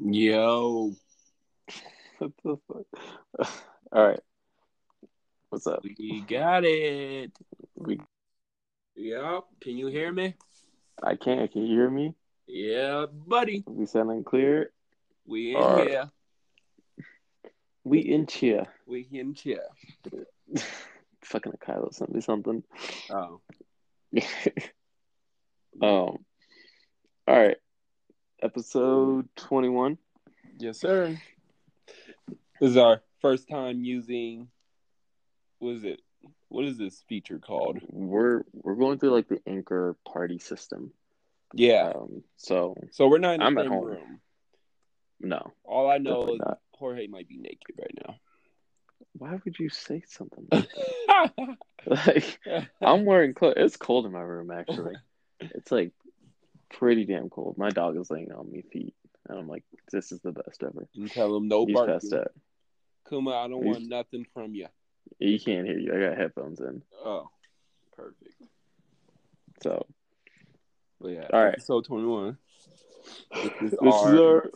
Yo, What the fuck? All right. What's up? we got it. We, Yep. Can you hear me? I can't. Can you hear me? Yeah, buddy. We sounding clear? We in here. We in here. We in here. Fucking Kylo sent me something. Oh. um. All right. Episode twenty-one. Yes, sir. This is our first time using. What is it? What is this feature called? We're we're going through like the anchor party system. Yeah. Um. So So we're not in the I'm same room. no. All I know is not. Jorge might be naked right now. Why would you say something? now. like I'm wearing clothes. It's cold in my room actually. It's like pretty damn cold. My dog is laying on me feet, and I'm like, this is the best ever. and tell him no He's barking. past that. Kuma, I don't He's- want nothing from you. He can't hear you. I got headphones in, Oh, perfect. so But yeah, All right. So 21. This is this our, is our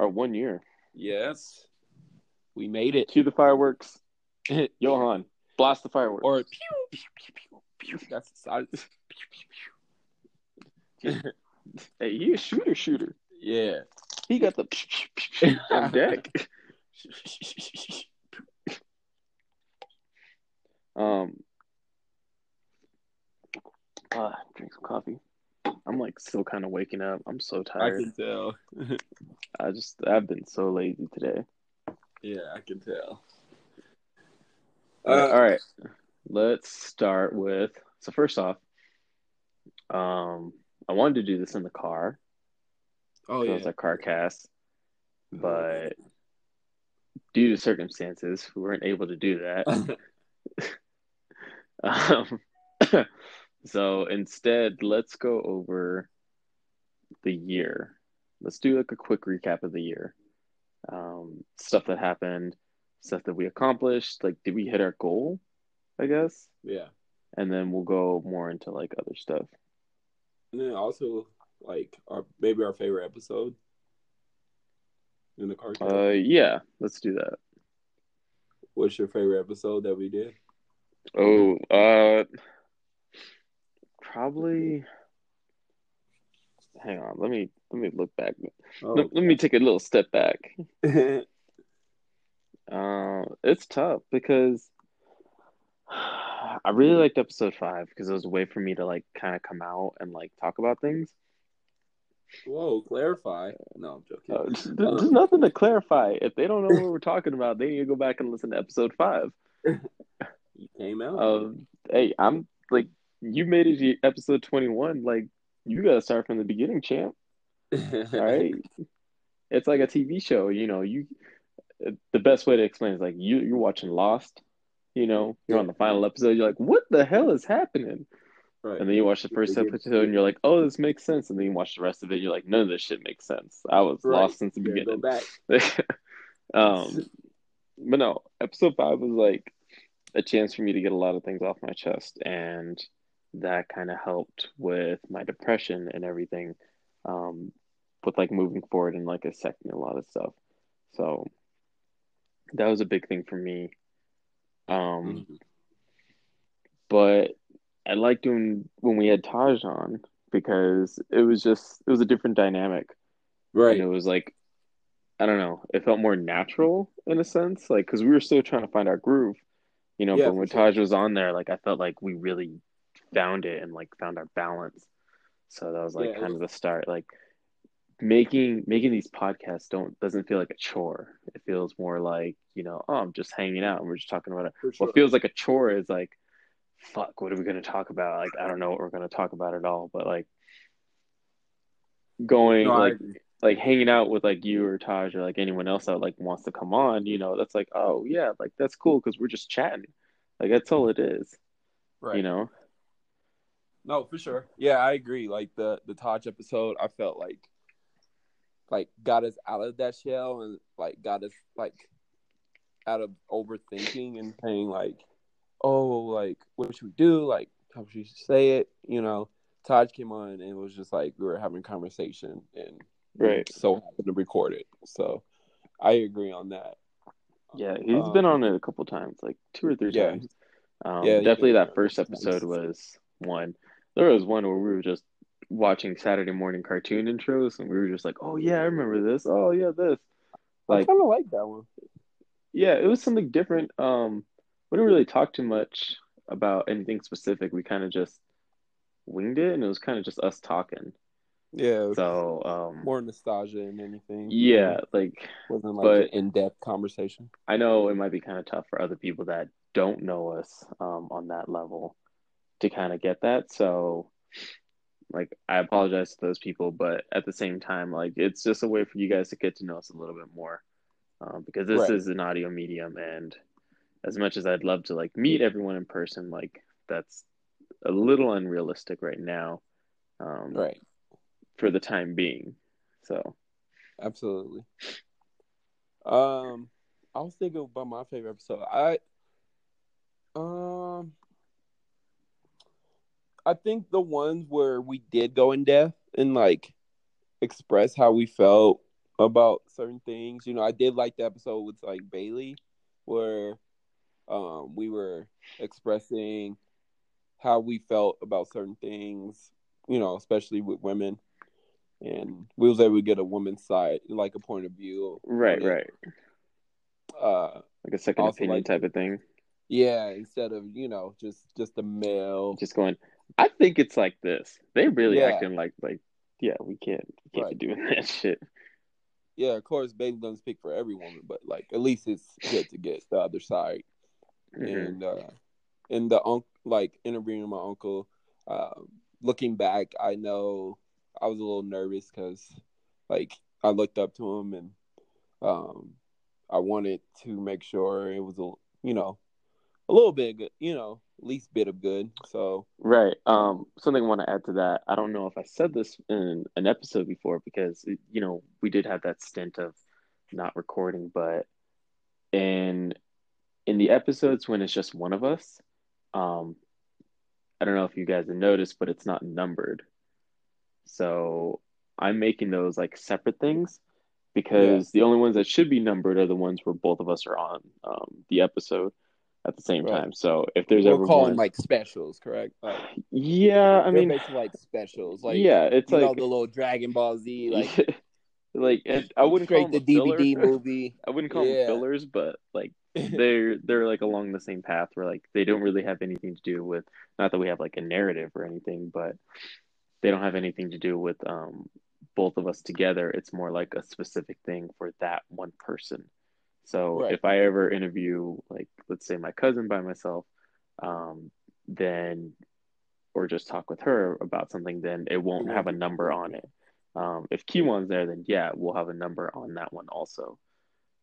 our one year. yes, we made it. Cue the fireworks, Johan. Blast the fireworks. or pew, pew, pew, pew, pew. That's the size. Pew, pew, pew. Hey, he a shooter, shooter. yeah. He got the on deck. Um, ah, drink some coffee. I'm like still kind of waking up. I'm so tired. I can tell. I just I've been so lazy today. yeah, I can tell. Uh, Uh, all right, let's start with. So first off, um, I wanted to do this in the car. Oh yeah, It was a car cast, but due to circumstances, we weren't able to do that. Um, so instead, let's go over the year. Let's do like a quick recap of the year. Um, stuff that happened, stuff that we accomplished. Like, did we hit our goal? I guess. yeah. And then we'll go more into like other stuff. And then also like our maybe our favorite episode in the car. cast. Uh, yeah, let's do that. What's your favorite episode that we did? Oh, uh, probably. Hang on, let me let me look back. Oh. Let, let me take a little step back. Uh, it's tough because I really liked episode five because it was a way for me to like kind of come out and like talk about things. Whoa, clarify. No, I'm joking. Uh, there's, there's nothing to clarify. If they don't know what we're talking about, they need to go back and listen to episode five. You came out. Um, hey, I'm like, you made it to episode 21. Like, you got to start from the beginning, champ. All right. it's like a TV show, you know. You, the best way to explain is like you you're watching Lost, you know. You're on the final episode. You're like, what the hell is happening? right. And then you watch the first episode, and you're like, oh, this makes sense. And then you watch the rest of it, you're like, none of this shit makes sense. I was Right. lost since the Yeah, beginning. um, but no, episode five was like a chance for me to get a lot of things off my chest, and that kind of helped with my depression and everything, um, with like moving forward and like accepting a lot of stuff. So that was a big thing for me. Um, Mhm. but I liked doing when we had Taj on because it was just it was a different dynamic. Right. And it was like, I don't know, it felt more natural in a sense, like because we were still trying to find our groove, you know. Yeah, but when sure. Taj was on there, like I felt like we really found it and like found our balance. So that was like Yeah, kind of the start. Like making making these podcasts don't doesn't feel like a chore. It feels more like you know, oh, I'm just hanging out and we're just talking about it. Sure. What feels like a chore is like, fuck, what are we gonna talk about? Like I don't know what we're gonna talk about at all, but like going No, like like hanging out with like you or Taj or like anyone else that like wants to come on, you know, that's like, oh yeah, like that's cool because we're just chatting. Like that's all it is, right. you know. No, for sure. Yeah, I agree. Like the the Taj episode, I felt like like got us out of that shell and like got us like out of overthinking and saying like, oh, like what should we do? Like how should we say it? You know, Taj came on and it was just like we were having conversation and Right. So happened to record it. So I agree on that. Yeah, he's Um, been on it a couple times, like two or three yeah. times. Um, Yeah, definitely that first episode was one. There was one where we were just watching Saturday morning cartoon intros, and we were just like, "Oh yeah, I remember this. Oh yeah, this." I kind of like that one. yeah, it was something different. Um, we didn't really talk too much about anything specific. We kind of just winged it, and it was kind of just us talking. Yeah, So, um, more nostalgia than anything. yeah, like wasn't like but- an in-depth conversation. I know it might be kind of tough for other people that don't know us um, on that level to kind of get that. So, like, I apologize to those people, but at the same time, like, it's just a way for you guys to get to know us a little bit more um, because this Right. is an audio medium, and as much as I'd love to like meet everyone in person, like, that's a little unrealistic right now um, Right. for the time being. So, Absolutely. Um, I was thinking about my favorite episode. I, um, I think the ones where we did go in depth and like express how we felt about certain things. You know, I did like the episode with like Bailey, where um we were expressing how we felt about certain things. You know, especially with women and we was able to get a woman's side, like a point of view. right, right. Uh, Like a second opinion like- type of thing. yeah, instead of you know just just a male. just going i think it's like this they really Yeah. acting like like yeah we can't we can't be doing that shit Yeah, of course, Bailey doesn't speak for every woman, but like at least it's good to get the other side. Mhm. And uh, and the uncle, like interviewing my uncle. Uh, looking back, I know I was a little nervous because like I looked up to him and um, I wanted to make sure it was a you know a little bit good, you know, least bit of good. So. Right um something i want to add to that i don't know if i said this in an episode before because you know we did have that stint of not recording but in in the episodes when it's just one of us um i don't know if you guys have noticed but it's not numbered. So i'm making those like separate things because the only ones that should be numbered are the ones where both of us are on um, the episode at the same Right. time. So if there's we're ever calling one, like specials, correct? Like, yeah, I mean, basically like specials, like yeah, it's you know like the little Dragon Ball Z, like like I wouldn't call the filler. DVD movie. I wouldn't call Yeah. them fillers, but like they're they're like along the same path where like they don't really have anything to do with not that we have like a narrative or anything, but they don't have anything to do with um both of us together. It's more like a specific thing for that one person. So Right. if I ever interview like let's say my cousin by myself, um, then or just talk with her about something, then it won't won't have a number on it. Um, if Kiwan's there, then yeah, we'll have a number on that one also.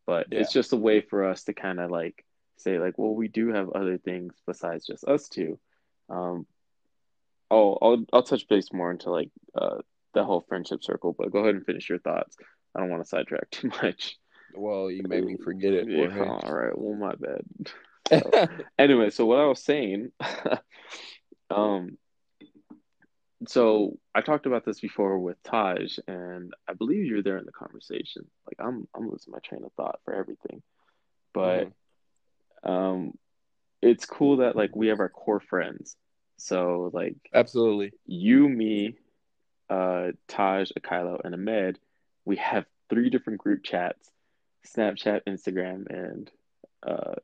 But Yeah. it's just a way for us to kind of like say like, well, we do have other things besides just us two. Um, I'll I'll I'll touch base more into like uh the whole friendship circle, but go ahead and finish your thoughts. I don't want to sidetrack too much. Well, you made me forget it. Yeah, Jorge. all right. Well, my bad. anyway, so what I was saying, um, so I talked about this before with Taj, and I believe you're there in the conversation. Like I'm, I'm losing my train of thought for everything, but um, it's cool that like we have our core friends. So like Absolutely. you, me, uh, Taj, Akilo, and Ahmed, we have three different group chats: Snapchat, Instagram, and uh,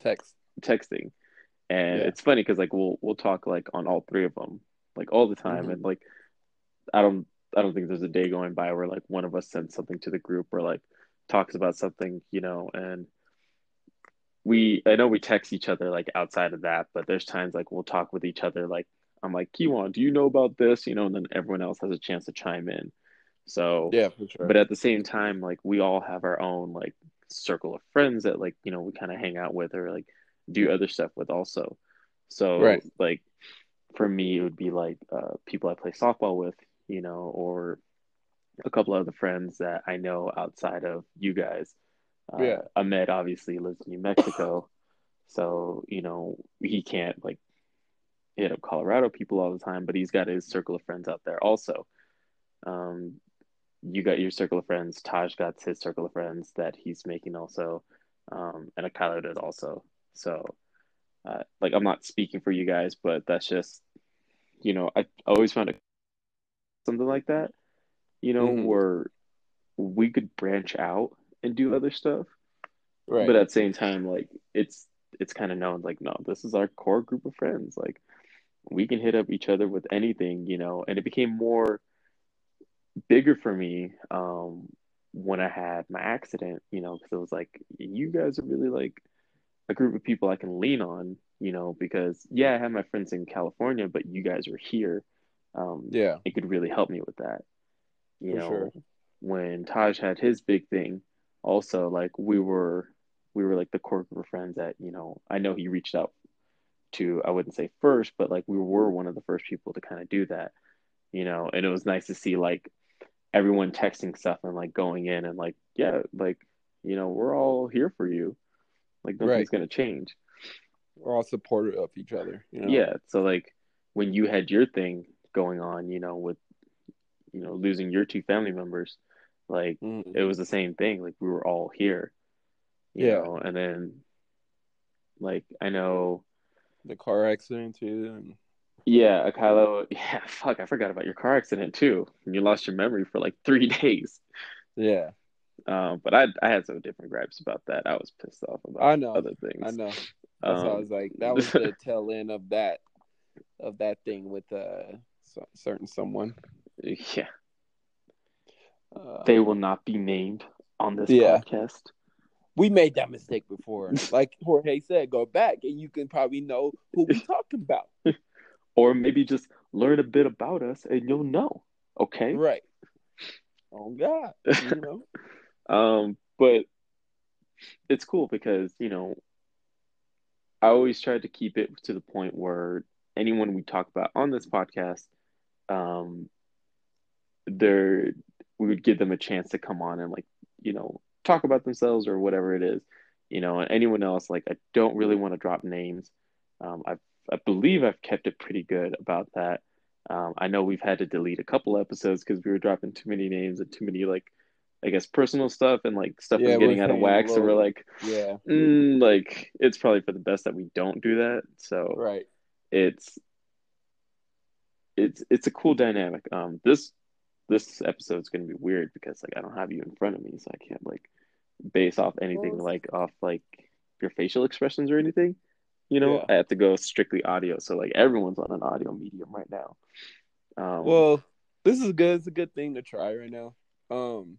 Text. texting. And Yeah. it's funny because like we'll we'll talk like on all three of them like all the time, Mhm. and like I don't I don't think there's a day going by where like one of us sends something to the group or like talks about something, you know, and we I know we text each other like outside of that, but there's times like we'll talk with each other like I'm like, Kiwan, do you know about this? You know, and then everyone else has a chance to chime in. So Yeah, for sure. but at the same time, like we all have our own like circle of friends that like, you know, we kind of hang out with or like do other stuff with also. So Right. like for me it would be like uh people I play softball with, you know, or a couple other friends that I know outside of you guys. Uh, Yeah. Ahmed obviously lives in New Mexico, so you know he can't like hit up Colorado people all the time, but he's got his circle of friends out there also. Um, you got your circle of friends. Taj got his circle of friends that he's making also, um, and Akalo does also. So, uh, like, I'm not speaking for you guys, but that's just, you know, I always found it something like that, you know, Mhm. where we could branch out and do other stuff, Right. but at the same time, like, it's it's kind of known, like, no, this is our core group of friends. Like, we can hit up each other with anything, you know, and it became more bigger for me um, when I had my accident, you know, because it was like, you guys are really like a group of people I can lean on, you know, because yeah, I have my friends in California, but you guys were here. Um, yeah. it could really help me with that. You For know, sure. when Taj had his big thing, also like we were we were like the core group of friends that, you know, I know he reached out to, I wouldn't say first, but like we were one of the first people to kind of do that, you know, and it was nice to see like everyone texting stuff and like going in and like, yeah, like, you know, we're all here for you. Like nothing's Right. gonna change. We're all supportive of each other. You know? Yeah. So like when you had your thing going on, you know, with you know, losing your two family members, like Mhm. it was the same thing. Like we were all here. You Yeah. know, and then like I know The car accident too. And yeah, Kylo, yeah, fuck, I forgot about your car accident too. And you lost your memory for like three days. yeah. Um, but I I had some different gripes about that. I was pissed off about I know. other things. I know. That's why I Um, was like, that was the tail end of that, of that thing with uh so- certain someone. yeah, Uh, they will not be named on this Yeah. podcast. we made that mistake before. Like Jorge said, go back and you can probably know who we're talking about. Or maybe just learn a bit about us and you'll know. Okay. Right. Oh God. You know? Um, but it's cool because, you know, I always try to keep it to the point where anyone we talk about on this podcast, um, there we would give them a chance to come on and like, you know, talk about themselves or whatever it is, you know, and anyone else, like I don't really want to drop names. Um, I I believe I've kept it pretty good about that. Um, I know we've had to delete a couple episodes because we were dropping too many names and too many like I guess personal stuff and like stuff Yeah, was getting out of whack. a So we're like, Yeah. mm, like it's probably for the best that we don't do that. So Right. it's it's it's a cool dynamic. Um, this this episode's gonna be weird because like I don't have you in front of me, so I can't like base off anything like off like your facial expressions or anything. You know, Yeah. I have to go strictly audio. So like everyone's on an audio medium right now. Um, Well, this is good. It's a good thing to try right now. Um,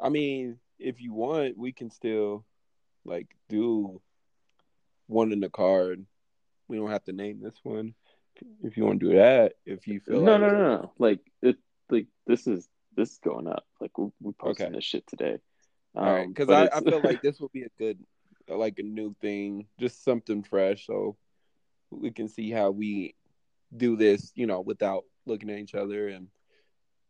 I mean, if you want, we can still like do one in the card. We don't have to name this one. If you want to do that, if you feel no, like, no, no, no. Like it, like this is this is going up. Like we we posting Okay. this shit today. all right, Um, because I, I feel like this will be a good, like a new thing, just something fresh, so we can see how we do this, you know, without looking at each other, and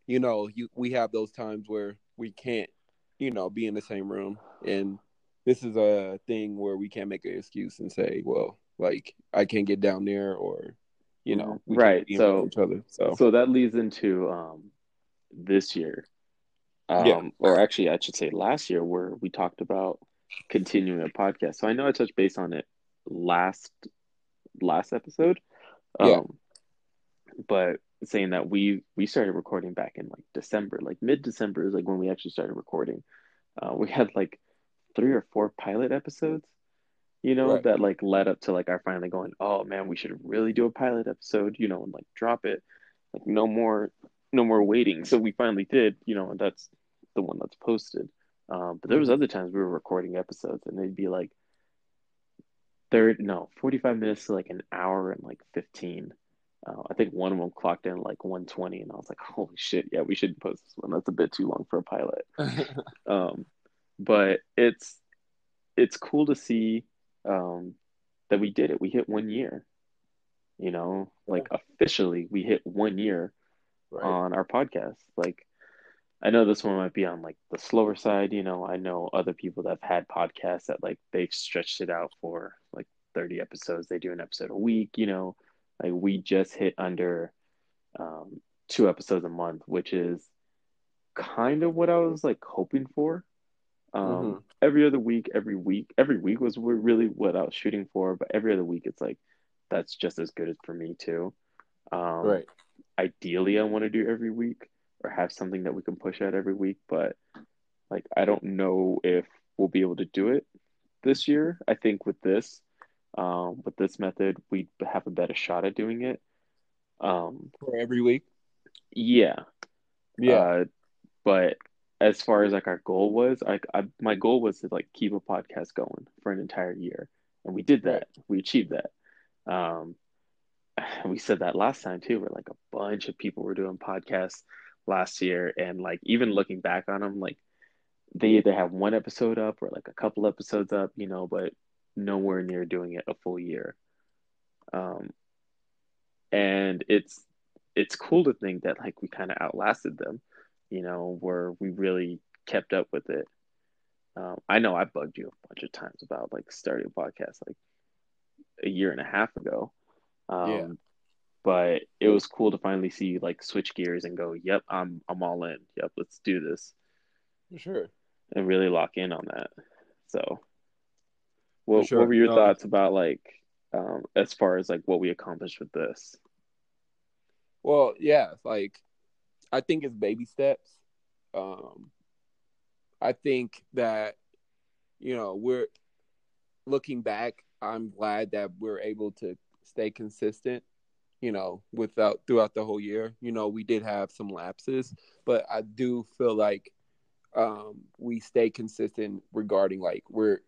you know, you we have those times where we can't, you know, be in the same room, and this is a thing where we can't make an excuse and say, well, like I can't get down there, or you know, Right, be in front so- each other, so So that leads into um, this year. Um, Yeah. Or actually, I should say last year, where we talked about continuing a podcast. So I know I touched base on it last last episode. Yeah. Um, but saying that we we started recording back in like December, like mid December is like when we actually started recording. Uh, we had like three or four pilot episodes, you know, Right. that like led up to like our finally going, oh man, we should really do a pilot episode, you know, and like drop it. Like no more no more waiting. So we finally did, you know, and that's the one that's posted. Um, but there was other times we were recording episodes and they'd be like third no 45 minutes to like an hour and like 15 uh, i think one of them clocked in like 120 and i was like holy shit yeah we should post this one. That's a bit too long for a pilot. Um, but it's it's cool to see um, that we did it. We hit one year you know like officially we hit one year right, on our podcast. Like, I know this one might be on like the slower side. You know, I know other people that have had podcasts that like they've stretched it out for like 30 episodes. They do an episode a week. You know, like we just hit under um, two episodes a month, which is kind of what I was like hoping for. Um, Mhm. every other week, every week, every week was really what I was shooting for, but every other week it's like that's just as good as for me too. Um, Right. ideally I want to do every week or have something that we can push out every week, but like I don't know if we'll be able to do it this year. I think with this, um, with this method, we have a better shot at doing it. Um, For every week. yeah, Yeah. uh, but as far as like our goal was, like I, my goal was to like keep a podcast going for an entire year, and we did that. We achieved that. Um, we said that last time too. Where like a bunch of people were doing podcasts last year, and like even looking back on them, like they either have one episode up or like a couple episodes up, you know, but nowhere near doing it a full year. Um, and it's it's cool to think that like we kind of outlasted them, you know, where we really kept up with it. Um, I know I bugged you a bunch of times about like starting a podcast like a year and a half ago. Um, Yeah. But it was cool to finally see like switch gears and go, "Yep, I'm I'm all in. Yep, let's do this," For sure. and really lock in on that. So, what sure. what were your No. thoughts about like um, as far as like what we accomplished with this? Well, yeah, like I think it's baby steps. Um I think that you know, we're looking back, I'm glad that we're able to stay consistent, you know, without throughout the whole year. You know, we did have some lapses, but I do feel like um we stay consistent regarding like we're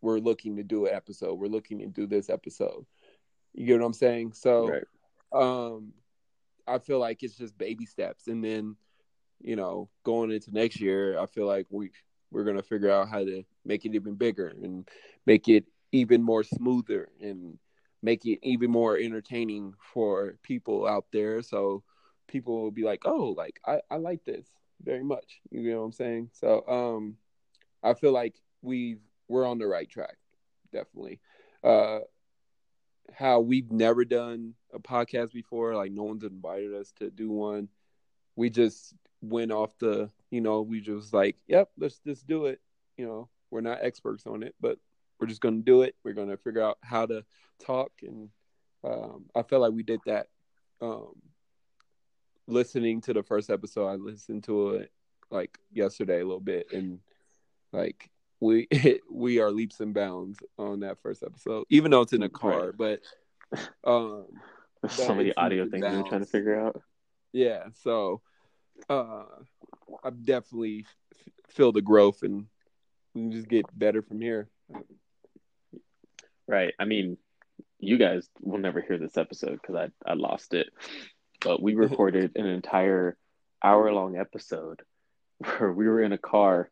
we're looking to do an episode, we're looking to do this episode. You get what I'm saying? So Right. um I feel like it's just baby steps and then you know going into next year I feel like we we're going to figure out how to make it even bigger and make it even more smoother and make it even more entertaining for people out there so people will be like oh like I I like this very much you know what I'm saying so um I feel like we've we're on the right track definitely uh how we've never done a podcast before. Like no one's invited us to do one. We just went off the, you know, we just like, yep, let's just do it. You know, we're not experts on it, but we're just gonna do it. We're gonna figure out how to talk, and um, I felt like we did that. Um, listening to the first episode, I listened to it like yesterday a little bit, and like we we are leaps and bounds on that first episode, even though it's in a car. But um, There's so many audio things were trying to figure out. yeah, so uh, I definitely feel the growth, and we can just get better from here. Right. I mean, you guys will never hear this episode because I, I lost it. But we recorded an entire hour long episode where we were in a car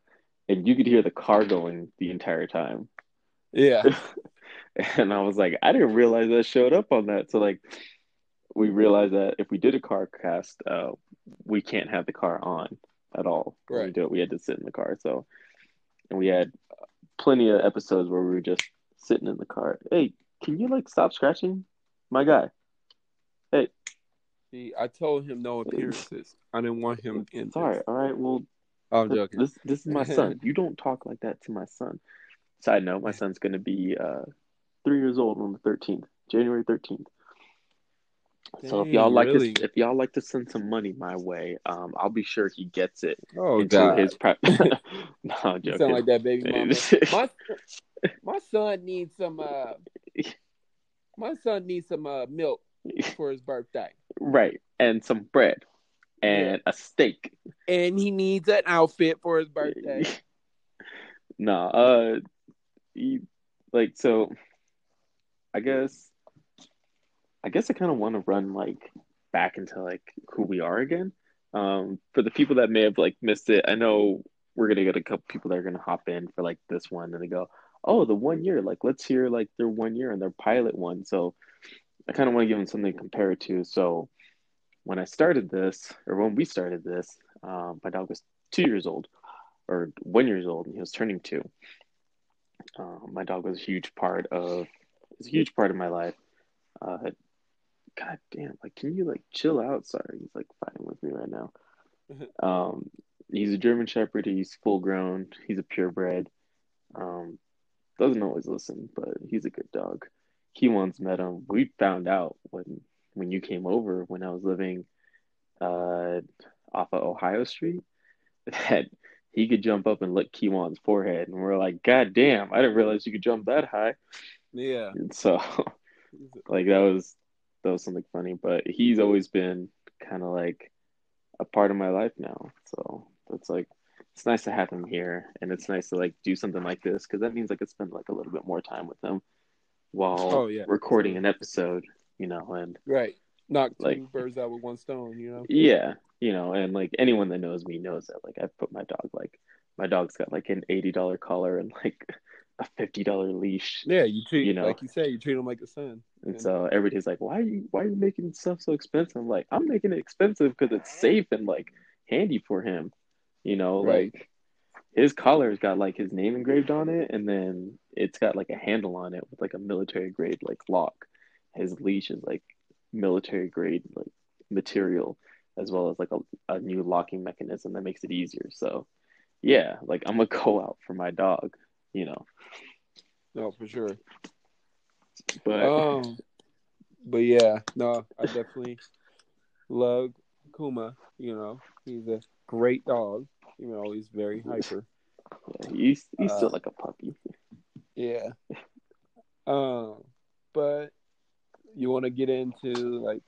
and you could hear the car going the entire time. Yeah, And I was like, I didn't realize that showed up on that. So, like, we realized that if we did a car cast, uh, we can't have the car on at all. When we do it, we had to sit in the car. So, and we had plenty of episodes where we were just sitting in the car. Hey, can you like stop scratching my guy? Hey. See, I told him no appearances. I didn't want him in. Right. this. All right. Well, I'm joking. this this is my son. You don't talk like that to my son. Side note: My son's gonna be uh, three years old on the thirteenth, January thirteenth. So if y'all like really? to, if y'all like to send some money my way, um, I'll be sure he gets it Oh into God, his prep. no, I'm you sound like that baby mama. my my son needs some. uh My son needs some uh, milk for his birthday, right, and some bread and a steak. and he needs an outfit for his birthday. no, uh, you, like so. I guess, I guess I kind of want to run like back into like who we are again. Um, for the people that may have like missed it, I know we're gonna get a couple people that are gonna hop in for like this one, and they go, "Oh, the one year! Like, let's hear like their one year and their pilot one." So, I kind of want to give them something to compare it to. So, when I started this, or when we started this, um, my dog was two years old, or one years old, and he was turning two. Um, my dog was a huge part of, was a huge part of my life. Uh, God damn, like, can you like chill out? Sorry, he's like fighting with me right now. Um, he's a German Shepherd. He's full grown. He's a purebred. Um, doesn't always listen, but he's a good dog. He once met him. We found out when when you came over when I was living uh, off of Ohio Street that he could jump up and lick Kiwan's forehead, and we're like, God damn! I didn't realize you could jump that high. Yeah. And so, like that was that was something funny. But he's always been kind of like a part of my life now. So that's like it's nice to have him here, and it's nice to like do something like this because that means I could spend like a little bit more time with him while Oh, yeah. recording an episode. You know, and Right. Knock two Like- birds out with one stone, you know? Yeah, you know, and like anyone that knows me knows that like I put my dog like my dog's got like an eighty dollar collar and like a fifty dollar leash. Yeah, you treat You know. like you say, you treat them like a son. And Yeah. so everybody's like, "Why are you why are you making stuff so expensive?" I'm like, "I'm making it expensive because it's safe and like handy for him." You know, Right. like his collar's got like his name engraved on it, and then it's got like a handle on it with like a military grade like lock. His leash is like military grade like material, as well as like a, a new locking mechanism that makes it easier. So, yeah, like I'm gonna go out for my dog, you know. No, for sure. But Um, but yeah, no, I definitely love Kuma. You know, he's a great dog. You know, he's very hyper. yeah, he's he's uh, still like a puppy. Yeah. Um, but you want to get into like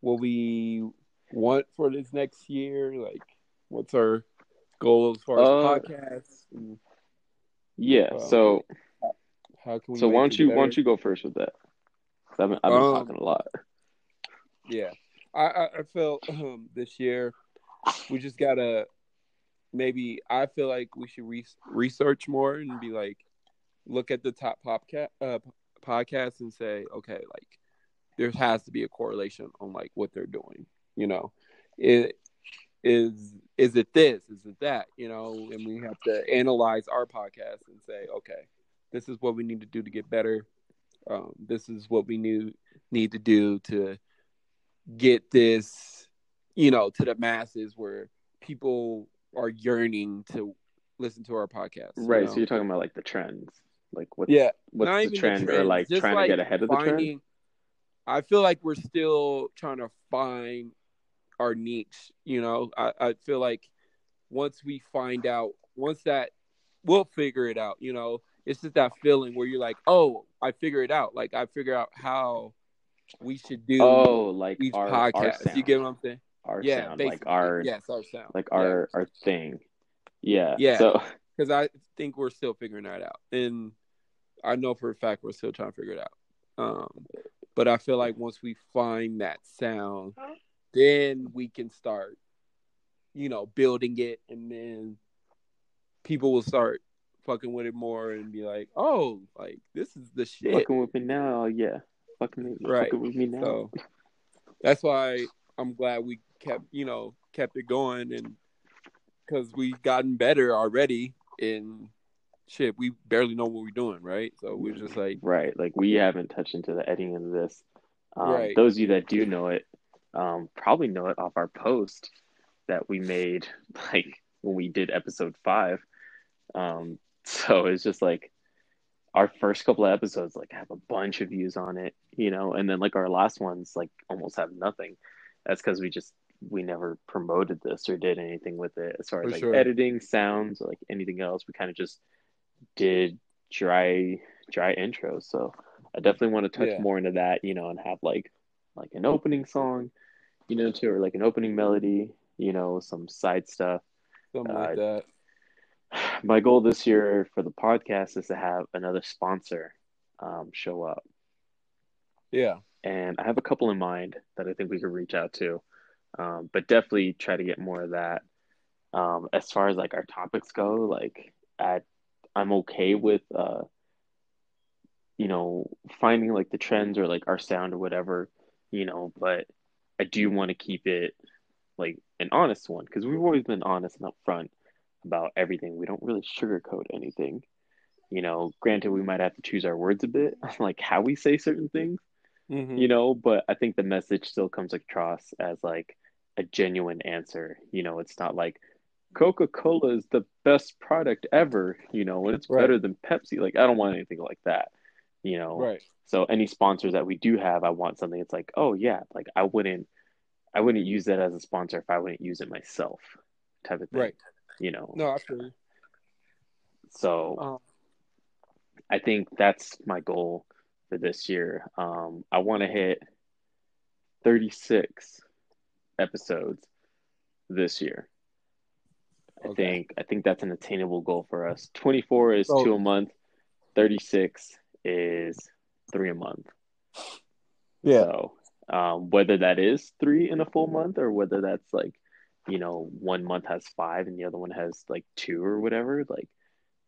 what we want for this next year? Like, what's our goal as far as Uh, podcasts? And Yeah. um, so how can we? so why don't you why don't you go first with that? I've been, I've been Um, talking a lot. Yeah, I I, I feel um, this year we just gotta maybe I feel like we should re- research more and be like look at the top popcat uh, podcasts and say okay like there has to be a correlation on like what they're doing you know? It is is it this is it that you know? And we have to analyze our podcast and say okay this is what we need to do to get better. Um, this is what we need need to do to get this, you know, to the masses where people are yearning to listen to our podcast. you Right. know? So you're talking about like the trends, like what yeah, what's not the trend, or like just, trying like, to get ahead of the trend. I feel like we're still trying to find our niche. You know, I, I feel like once we find out, once that, we'll figure it out. You know, it's just that feeling where you're like, oh, I figure it out. Like I figure out how we should do Oh, like each our our podcast. sound, you get what I'm saying? Our yeah, sound, like our yes, our sound, like our our thing. Yeah. Yeah. So because I think we're still figuring that out, and I know for a fact we're still trying to figure it out. Um, but I feel like once we find that sound, then we can start, you know, building it, and then people will start fucking with it more and be like, "Oh, like this is the shit." fucking with me now, yeah. Fucking, Right. fucking with me now. So that's why I'm glad we kept, you know, kept it going and because we've gotten better already and shit, we barely know what we're doing, right? So we're just like, Right. Like we haven't touched into the editing of this. Um, Right. Those of you that do know it, um, probably know it off our post that we made like when we did episode five. Um, so it's just like our first couple of episodes like have a bunch of views on it, you know, and then like our last ones like almost have nothing. That's because we just we never promoted this or did anything with it as far as For like sure. editing, sounds, or like anything else. We kind of just did dry dry intros. So I definitely want to touch Yeah. more into that, you know, and have like like an opening song, you know, too, or like an opening melody, you know, some side stuff. something Uh, like that. My goal this year for the podcast is to have another sponsor um, show up, Yeah. and I have a couple in mind that I think we could reach out to, um, but definitely try to get more of that. Um, as far as like our topics go, like at I'm okay with uh, you know finding like the trends or like our sound or whatever, you know, but I do want to keep it like an honest one because we've always been honest and upfront about everything. We don't really sugarcoat anything. You know, granted, we might have to choose our words a bit, like how we say certain things, Mhm. you know, but I think the message still comes across as like a genuine answer. You know, it's not like Coca Cola is the best product ever, you know, and it's Right. better than Pepsi. Like, I don't want anything like that, you know. Right. So any sponsors that we do have, I want something that's like, oh yeah, like I wouldn't, I wouldn't use that as a sponsor if I wouldn't use it myself, type of thing. Right. You know. No, you. So Um, I think that's my goal for this year. Um, I want to hit 36 episodes this year. I Okay. think I think that's an attainable goal for us. 24 is So- two a month. 36 is three a month. yeah. So um, whether that is three in a full month or whether that's like, you know, one month has five and the other one has like two or whatever, like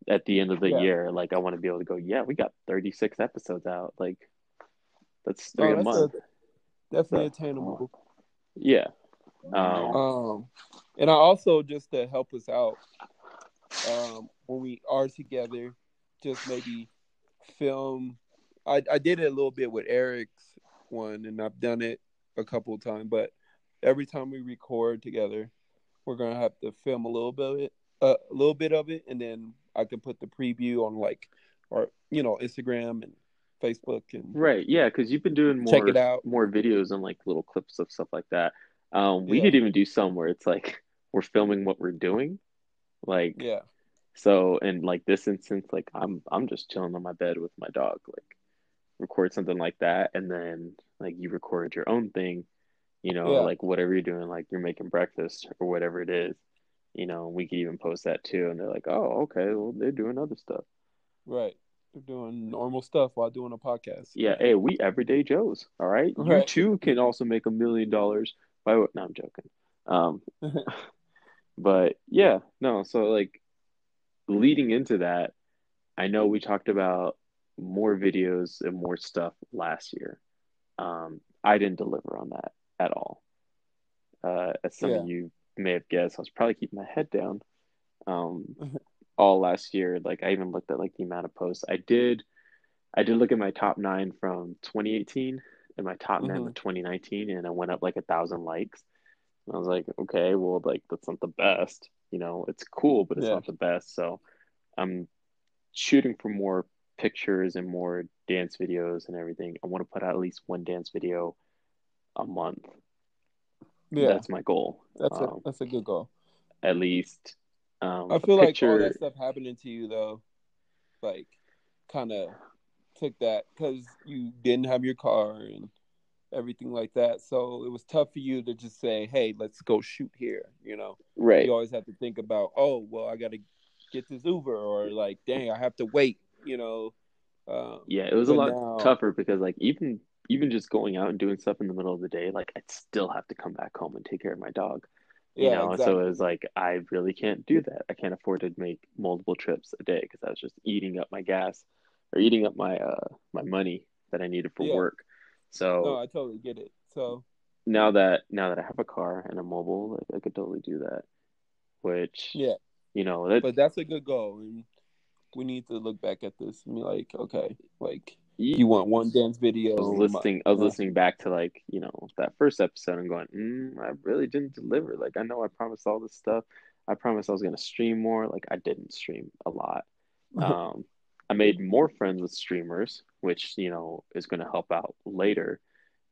at the end of the Yeah. year, like I want to be able to go, yeah, we got 36 episodes out. Like that's three No, a that's month. Definitely So- attainable. Yeah. Um, Um, and I also just to help us out, um, when we are together, just maybe film. I I did it a little bit with Eric's one, and I've done it a couple of times. But every time we record together, we're gonna have to film a little bit of it, uh, a little bit of it, and then I can put the preview on like, or you know, Instagram and Facebook and right. Yeah. Cause you've been doing more, check it out. more videos and like little clips of stuff like that. Um, we Yeah. could even do some where it's like we're filming what we're doing. Like, Yeah, So in like this instance, like I'm I'm just chilling on my bed with my dog, like record something like that, and then like you record your own thing, you know, Yeah. like whatever you're doing, like you're making breakfast or whatever it is, you know, we could even post that too, and they're like, oh, okay, well they're doing other stuff. right. They're doing normal stuff while doing a podcast. Yeah, hey, we everyday Joes, all right. You too can also make a million dollars by what? No, I'm joking. Um, but yeah, no. So like leading into that, I know we talked about more videos and more stuff last year. Um, I didn't deliver on that at all. Uh, as some Yeah. of you may have guessed, I was probably keeping my head down. Um, all last year, like I even looked at like the amount of posts I did. I did look at my top nine from 2018 and my top nine Mhm. from 2019, and I went up like a thousand likes. And I was like, okay, well, like that's not the best. You know, it's cool, but it's Yeah. not the best. So I'm shooting for more pictures and more dance videos and everything. I want to put out at least one dance video a month. Yeah, That's my goal. that's a um, that's a good goal. At least. Um, I feel like all that stuff happening to you though, like, kind of took that because you didn't have your car and everything like that. So it was tough for you to just say, "Hey, let's go shoot here." You know, right. you always have to think about, "Oh, well, I got to get this Uber," or like, "Dang, I have to wait." You know. Um, Yeah, it was a lot now- tougher because like even even just going out and doing stuff in the middle of the day, like I'd still have to come back home and take care of my dog. You yeah, know, exactly. so it was like I really can't do that. I can't afford to make multiple trips a day because I was just eating up my gas or eating up my uh my money that I needed for Yeah. work. So no, I totally get it. So now that now that I have a car and a mobile, like I could totally do that. Which yeah, you know that but that's a good goal, and we need to look back at this and be like, okay, like you want one dance video. I was listening. I was listening back to like you know that first episode and going, mm, I really didn't deliver. Like I know I promised all this stuff. I promised I was gonna stream more. Like I didn't stream a lot. Um, I made more friends with streamers, which you know is gonna help out later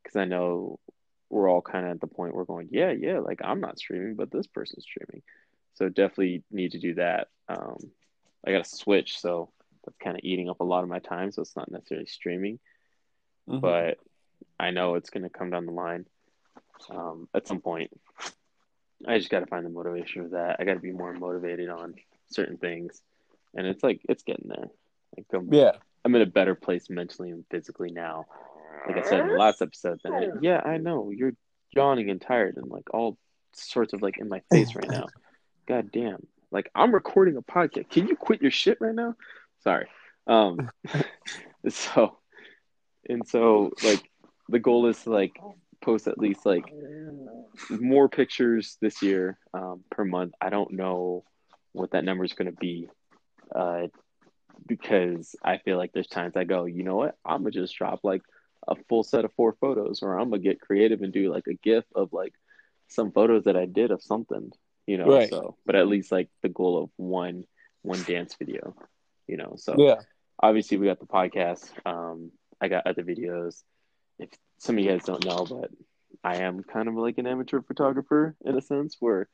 because I know we're all kind of at the point where we're going, yeah, yeah. Like I'm not streaming, but this person's streaming, so definitely need to do that. Um, I got to switch, so that's kind of eating up a lot of my time. So it's not necessarily streaming mhm. but I know it's going to come down the line um, at some point. I just got to find the motivation for that. I got to be more motivated on certain things, and it's like it's getting there. Like I'm, yeah, I'm in a better place mentally and physically now. Like I said in the last episode, that I, yeah, I know you're yawning and tired and like all sorts of like in my face right now. God damn! Like I'm recording a podcast. Can you quit your shit right now? Sorry. Um. so, and so like the goal is to like post at least like more pictures this year um, per month. I don't know what that number is going to be uh, because I feel like there's times I go, you know what, I'm gonna just drop like a full set of four photos, or I'm gonna get creative and do like a GIF of like some photos that I did of something, you know. Right. So, but at least like the goal of one one dance video, you know. So Yeah. obviously we got the podcast. Um, I got other videos. If some of you guys don't know, but I am kind of like an amateur photographer in a sense where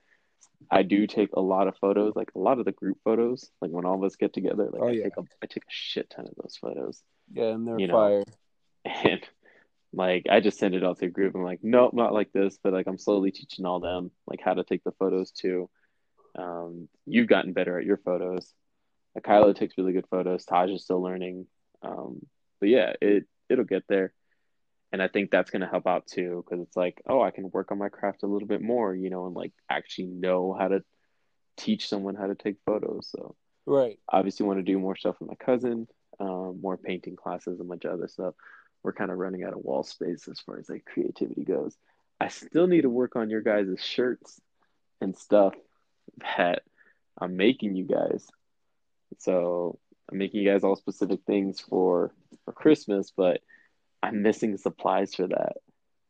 I do take a lot of photos, like a lot of the group photos, like when all of us get together, like Oh, I yeah. take a I take a shit ton of those photos. Yeah, and they're You know. fire. And like I just send it out to a group. I'm like, nope, not like this, but like I'm slowly teaching all them like how to take the photos too. Um, you've gotten better at your photos. Like Kyla takes really good photos. Taj is still learning. Um, but yeah, it it'll get there. And I think that's gonna help out too, because it's like, oh, I can work on my craft a little bit more, you know, and like actually know how to teach someone how to take photos. So Right. obviously want to do more stuff with my cousin, um, more painting classes, a bunch of other stuff. We're kind of running out of wall space as far as like creativity goes. I still need to work on your guys' shirts and stuff that I'm making you guys. So I'm making you guys all specific things for for Christmas, but I'm missing supplies for that.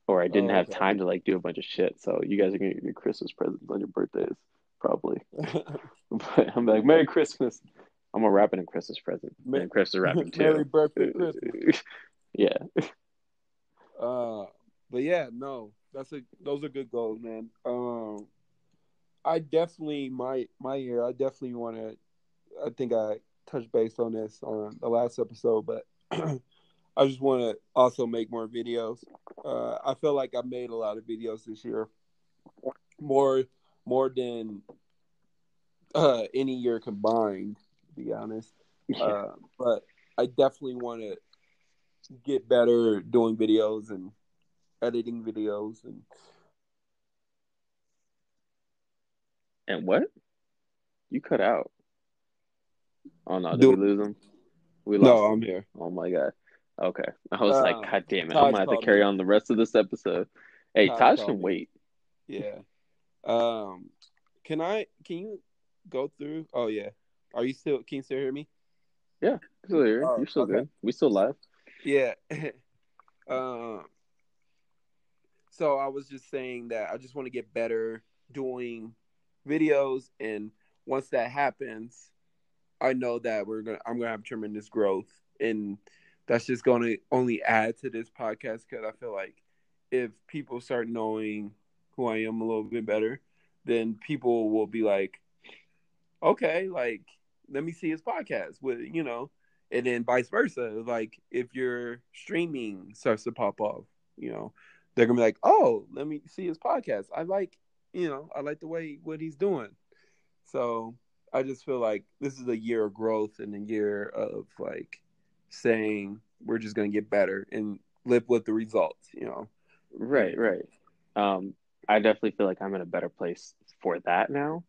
Or I didn't Oh, have okay. time to like do a bunch of shit. So you guys are gonna get your Christmas presents on your birthdays, probably. But I'm like, Merry Christmas. I'm gonna wrap it in Christmas present. Ma- and Chris is wrapping too. Merry birthday, Christmas. yeah. Uh, but yeah, no, that's a those are good goals, man. Um, I definitely my my year. I definitely want to. I think I touched base on this on the last episode, but I just want to also make more videos. Uh, I feel like I made a lot of videos this year, more more than uh, any year combined. To be honest, uh, but I definitely want to get better doing videos and editing videos and And what? You cut out. Oh no, did Do- we lose him? We lost no, him. I'm here. Oh my god. Okay. I was Uh, like, God damn it. Taj I'm gonna have to carry me. on the rest of this episode. Hey, Taj Taj can me. wait. Yeah. Um, can I? Can you go through? Oh yeah. Are you still? Can you still hear me? Yeah, still here. Oh, You're still okay. good. We still live. Yeah. um. So I was just saying that I just want to get better doing videos, and once that happens, I know that we're gonna I'm gonna have tremendous growth, and that's just gonna only add to this podcast because I feel like if people start knowing who I am a little bit better, then people will be like, okay, like let me see his podcast with you know, and then vice versa. Like if your streaming starts to pop off, you know, they're gonna be like, oh, let me see his podcast. I like, you know, I like the way what he's doing. So I just feel like this is a year of growth and a year of like saying we're just gonna get better and live with the results, you know. Right, right. Um, I definitely feel like I'm in a better place for that now.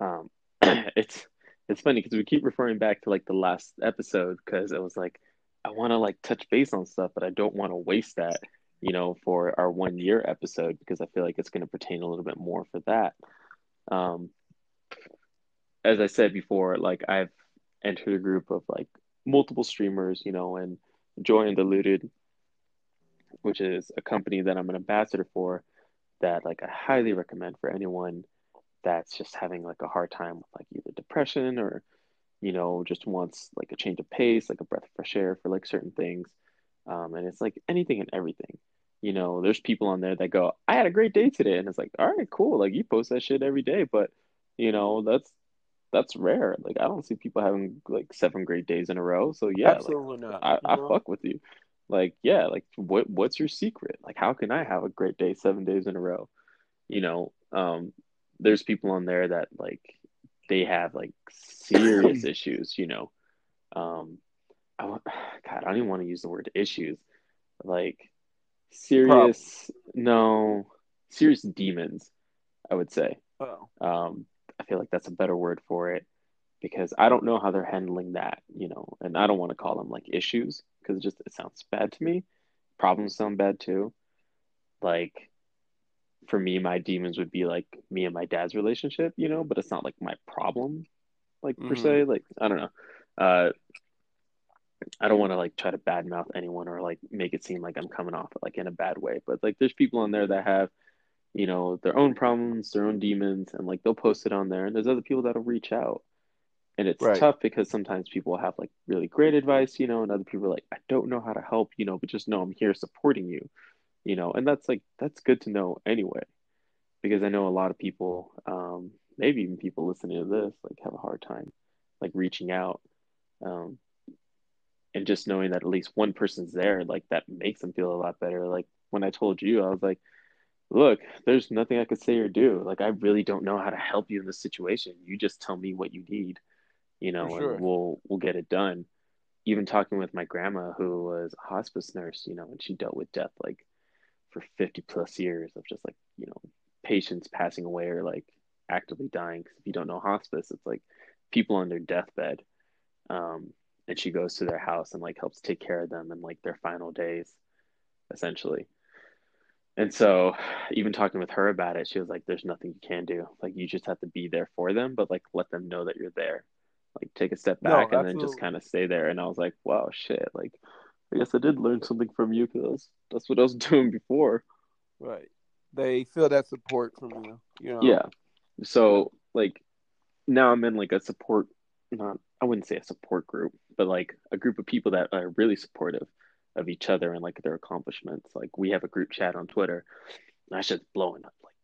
Um, it's it's funny because we keep referring back to like the last episode because it was like I want to like touch base on stuff, but I don't want to waste that, you know, for our one year episode because I feel like it's going to pertain a little bit more for that. Um, as I said before, like I've entered a group of like multiple streamers, you know, and Joy and Diluted, which is a company that I'm an ambassador for, that like I highly recommend for anyone that's just having like a hard time with like either depression or you know just wants like a change of pace, like a breath of fresh air for like certain things. Um, and it's like anything and everything. You know, there's people on there that go, I had a great day today, and it's like, all right, cool. Like you post that shit every day, but you know that's that's rare. Like I don't see people having like seven great days in a row. So yeah, like, Absolutely not. I, I know? fuck with you. Like, yeah, like what what's your secret? Like how can I have a great day seven days in a row? You know, um, there's people on there that like they have like serious issues, you know. Um I want God, I don't even want to use the word issues. Like serious no serious demons, I would say. Oh, Um, I feel like that's a better word for it because I don't know how they're handling that, you know, and I don't want to call them like issues because it just it sounds bad to me. Problems sound bad too. Like for me, my demons would be like me and my dad's relationship, you know, but it's not like my problem, like per Mhm. se. Like I don't know. Uh, I don't want to like try to badmouth anyone or like make it seem like I'm coming off like in a bad way, but like there's people on there that have you know, their own problems, their own demons, and like they'll post it on there. And there's other people that'll reach out. And it's Right. tough because sometimes people have like really great advice, you know, and other people are like, I don't know how to help, you know, but just know I'm here supporting you, you know, and that's like, that's good to know anyway. Because I know a lot of people, um, maybe even people listening to this, like have a hard time like reaching out. Um, and just knowing that at least one person's there, like that makes them feel a lot better. Like when I told you, I was like, look, there's nothing I could say or do. Like I really don't know how to help you in this situation. You just tell me what you need, you know, sure. and we'll we'll get it done. Even talking with my grandma who was a hospice nurse, you know, and she dealt with death like for 50 plus years of just like, you know, patients passing away or like actively dying. Because if you don't know hospice, it's like people on their deathbed. Um, and she goes to their house and like helps take care of them in like their final days, essentially. And so, even talking with her about it, she was like, "There's nothing you can do. Like, you just have to be there for them, but like let them know that you're there. Like, take a step No, back and then just kind of stay there." And I was like, "Wow, shit! Like, I guess I did learn something from you because that's what I was doing before." Right. They feel that support from you. You know. Yeah. So like now I'm in like a support not I wouldn't say a support group, but like a group of people that are really supportive of each other and like their accomplishments. Like we have a group chat on Twitter. And that shit's blowing up like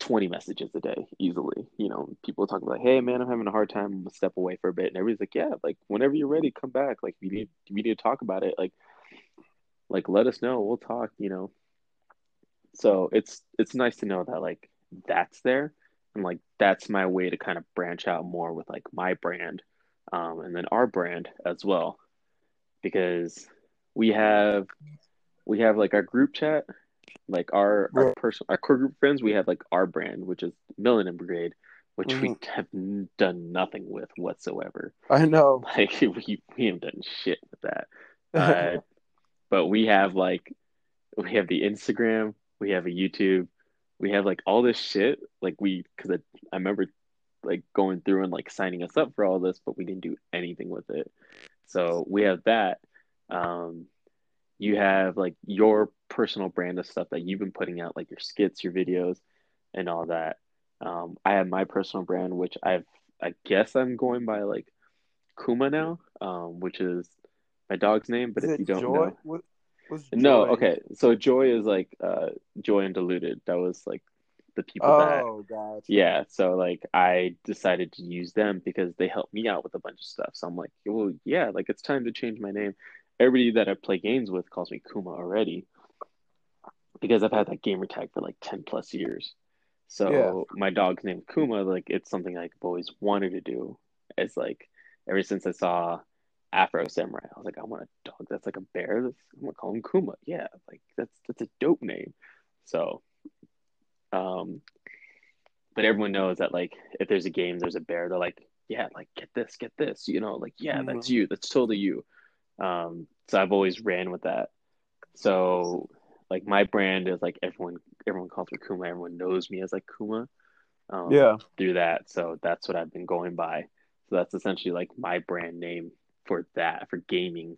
20 messages a day easily. You know, people talk about, hey man, I'm having a hard time. I'm gonna step away for a bit. And everybody's like, yeah, like whenever you're ready, come back. Like if you need you need to talk about it, like like let us know. We'll talk, you know. So it's it's nice to know that like that's there and like that's my way to kind of branch out more with like my brand um, and then our brand as well because we have we have like our group chat like our our personal our core group friends we have like our brand which is Millennium Brigade which we Mhm. have n- done nothing with whatsoever I know. like we, we haven't done shit with that uh, but we have like we have the Instagram, we have a YouTube, we have like all this shit. Like we, because I, I remember like going through and like signing us up for all this, but we didn't do anything with it. So we have that. Um, you have like your personal brand of stuff that you've been putting out, like your skits, your videos, and all that. Um, I have my personal brand, which I've, I guess I'm going by like Kuma now, um, which is my dog's name. But Is if you don't Joy? know, What no, okay. So Joy is like uh Joy and Diluted. That was like the people that Oh, gotcha. yeah, so like I decided to use them because they helped me out with a bunch of stuff. So I'm like, well, yeah, like it's time to change my name. Everybody that I play games with calls me Kuma already because I've had that gamer tag for like 10 plus years. So Yeah. my dog's name Kuma, like it's something I've always wanted to do. It's like ever since I saw Afro Samurai, I was like, I want a dog that's like a bear. That's, I'm gonna call him Kuma. Yeah, like that's that's a dope name. So, um, but everyone knows that like if there's a game, there's a bear. They're like, yeah, like get this, get this. You know, like yeah, that's Mhm. you. That's totally you. Um, so I've always ran with that. So like my brand is like everyone everyone calls me Kuma. Everyone knows me as like Kuma. Um, Yeah. Through that, so that's what I've been going by. So that's essentially like my brand name for that for gaming.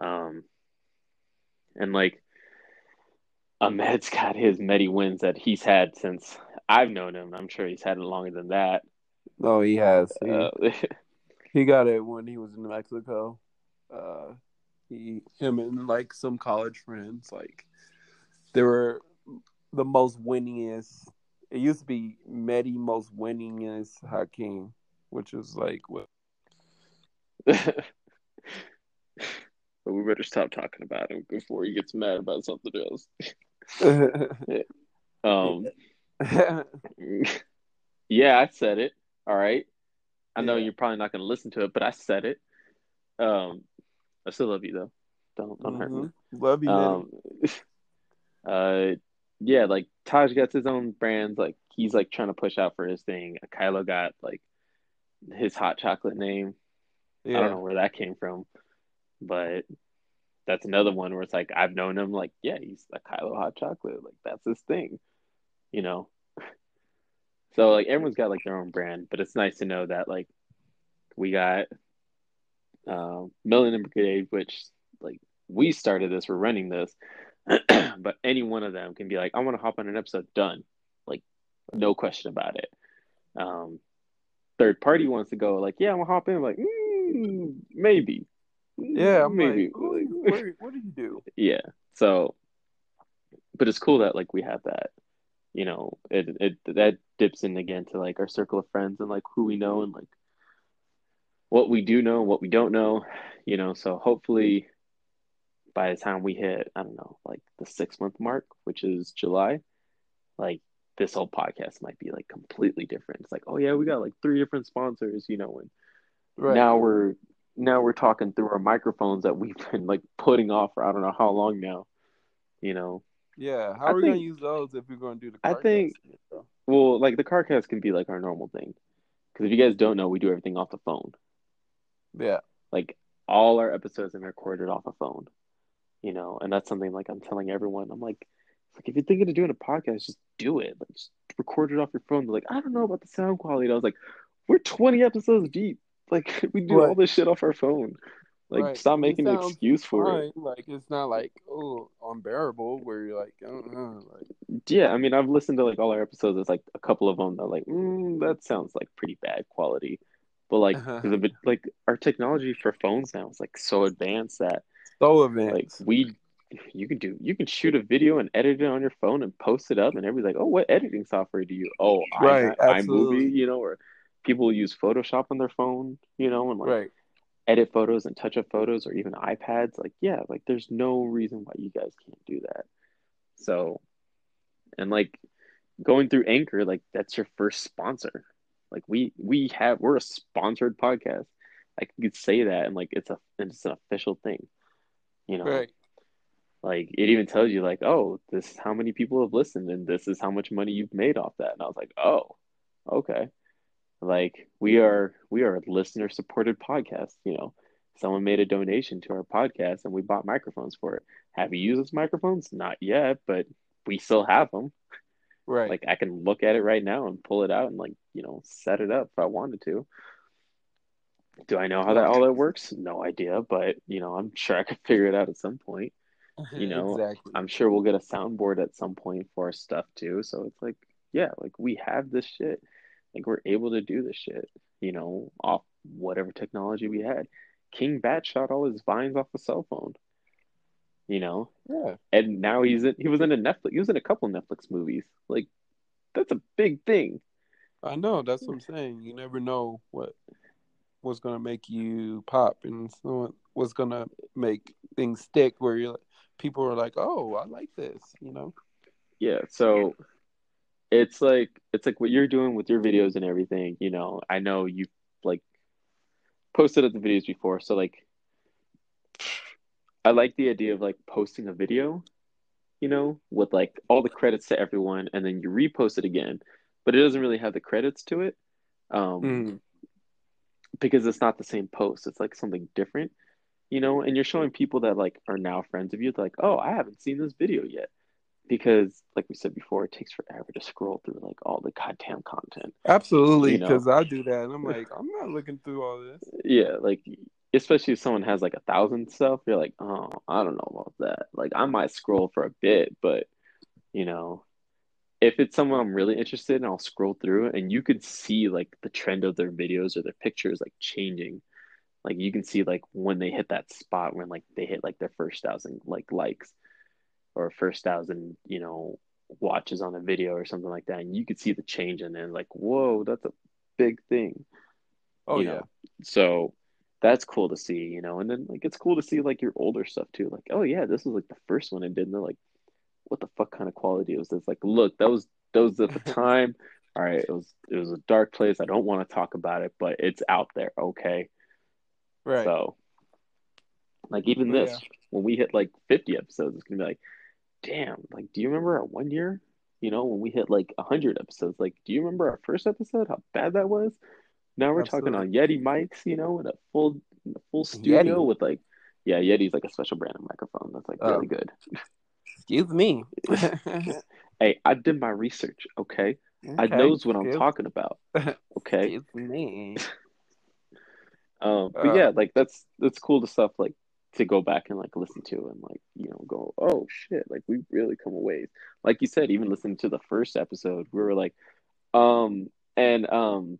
Um, and like Ahmed's got his many wins that he's had since I've known him. I'm sure he's had it longer than that. Oh, he has. He, Uh, he got it when he was in New Mexico. Uh, he, him, and like some college friends, like they were the most winningest. It used to be Medi most winningest Hakeem, which is like what? but we better stop talking about him before he gets mad about something else. Um, yeah, I said it. All right. I know Yeah. you're probably not going to listen to it, but I said it. Um, I still love you though. Don't don't hurt me. Mhm. Love you. Um, uh, yeah, like Taj gets his own brands. Like he's like trying to push out for his thing. Kylo got like his hot chocolate name. yeah. I don't know where that came from, but that's another one where it's like I've known him. Like yeah, he's a Kylo hot chocolate. Like that's his thing, you know. So like everyone's got like their own brand, but it's nice to know that like we got um, Millennium Brigade, which like we started this, we're running this, but any one of them can be like, I want to hop on an episode, done. Like, no question about it. Um, third party wants to go, like, yeah, I'm gonna hop in, like, mm, maybe. Yeah, I'm maybe. Like, what, what do you do? Yeah. So, but it's cool that like we have that. You know, it it that dips in again to like our circle of friends and like who we know and like what we do know, what we don't know. You know, so hopefully by the time we hit, I don't know, like the six month mark, which is July, like this whole podcast might be like completely different. It's like, oh yeah, we got like three different sponsors, you know, and right. now we're now we're talking through our microphones that we've been like putting off for I don't know how long now. You know. Yeah, how I are we gonna use those if we're gonna do the? I think. Well, like the CarCast can be like our normal thing, because if you guys don't know, we do everything off the phone. Yeah. Like all our episodes have been recorded off a phone. You know, and that's something like I'm telling everyone. I'm like, like if you're thinking of doing a podcast, just do it. Like just record it off your phone. They're like, I don't know about the sound quality. And I was like, we're 20 episodes deep. Like we do right. all this shit off our phone. Like right. stop making an excuse for fine. it. Like it's not like oh unbearable where you're like, uh, like yeah. I mean, I've listened to like all our episodes. It's like a couple of them that like mm, that sounds like pretty bad quality. But like, uh-huh. bit, like our technology for phones now is like so advanced that so advanced. Like we, you can do, you can shoot a video and edit it on your phone and post it up, and everybody's like, "Oh, what editing software do you? Oh, right, I, iMovie, you know, or people use Photoshop on their phone, you know, and like right. edit photos and touch up photos or even iPads. Like, yeah, like there's no reason why you guys can't do that. So, and like going through Anchor, like that's your first sponsor. Like we we have we're a sponsored podcast. I could say that and like it's a it's an official thing. You know. Right. Like it even tells you like, oh, this is how many people have listened and this is how much money you've made off that. And I was like, oh, okay. Like we are we are a listener supported podcast, you know. Someone made a donation to our podcast and we bought microphones for it. Have you used those microphones? Not yet, but we still have them. Right. Like I can look at it right now and pull it out and like, you know, set it up if I wanted to. Do I know how that all that works? No idea, but you know, I'm sure I could figure it out at some point. You know, exactly. I'm sure we'll get a soundboard at some point for our stuff too. So it's like, yeah, like we have this shit. Like we're able to do this shit, you know, off whatever technology we had. King Bach shot all his vines off a cell phone. You know? Yeah. And now he's in he was in a Netflix he was in a couple Netflix movies. Like that's a big thing. I know, that's what I'm saying. You never know what what's gonna make you pop and what's gonna make things stick where you're people are like, Oh, I like this, you know? Yeah, so it's like it's like what you're doing with your videos and everything you know i know you like posted up the videos before so like i like the idea of like posting a video you know with like all the credits to everyone and then you repost it again but it doesn't really have the credits to it um mm. because it's not the same post it's like something different you know and you're showing people that like are now friends of you like oh i haven't seen this video yet because like we said before it takes forever to scroll through like all the goddamn content absolutely because you know? i do that and i'm like i'm not looking through all this yeah like especially if someone has like a thousand stuff you're like oh i don't know about that like i might scroll for a bit but you know if it's someone i'm really interested in i'll scroll through and you could see like the trend of their videos or their pictures like changing like you can see like when they hit that spot when like they hit like their first thousand like likes or first thousand, you know, watches on a video or something like that, and you could see the change, and then like, whoa, that's a big thing. Oh yeah. Know? So that's cool to see, you know, and then like it's cool to see like your older stuff too. Like, oh yeah, this was like the first one I did, and they're like, what the fuck kind of quality was this? Like, look, that was those at the time. All right, it was it was a dark place. I don't want to talk about it, but it's out there. Okay. Right. So, like even this, yeah. when we hit like fifty episodes, it's gonna be like, damn, like, do you remember our one year? You know, when we hit like 100 episodes, like, do you remember our first episode? How bad that was? Now we're Absolutely. talking on Yeti mics, you know, in a full, in a full studio Yeti. with like, yeah, Yeti's like a special brand of microphone that's like really oh. good. Excuse me. hey, I did my research. Okay, okay. I knows what I'm talking about. Okay. Excuse me. um, but uh, yeah, like that's that's cool to stuff like to go back and like listen to and like you know go oh shit like we really come away like you said even listening to the first episode we were like um and um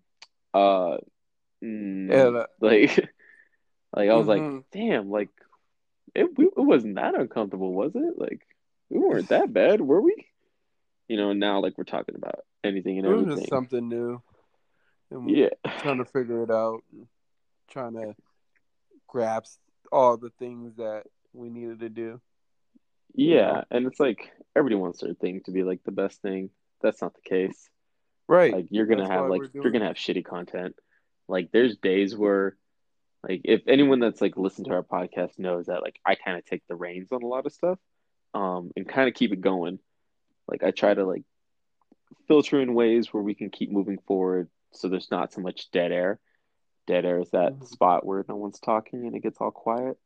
uh mm, Yeah, like like I was Mhm. like damn like it we, it wasn't that uncomfortable was it like we weren't that bad were we you know now like we're talking about anything and it was everything just something new. And yeah trying to figure it out, trying to grasp all the things that we needed to do. yeah and it's like everybody wants their thing to be like the best thing that's not the case Right. like you're gonna That's have like you're gonna have shitty content like there's days where like if anyone that's like listened to our podcast knows that like i kind of take the reins on a lot of stuff um and kind of keep it going like i try to like filter in ways where we can keep moving forward so there's not so much dead air dead air is that Mhm. spot where no one's talking and it gets all quiet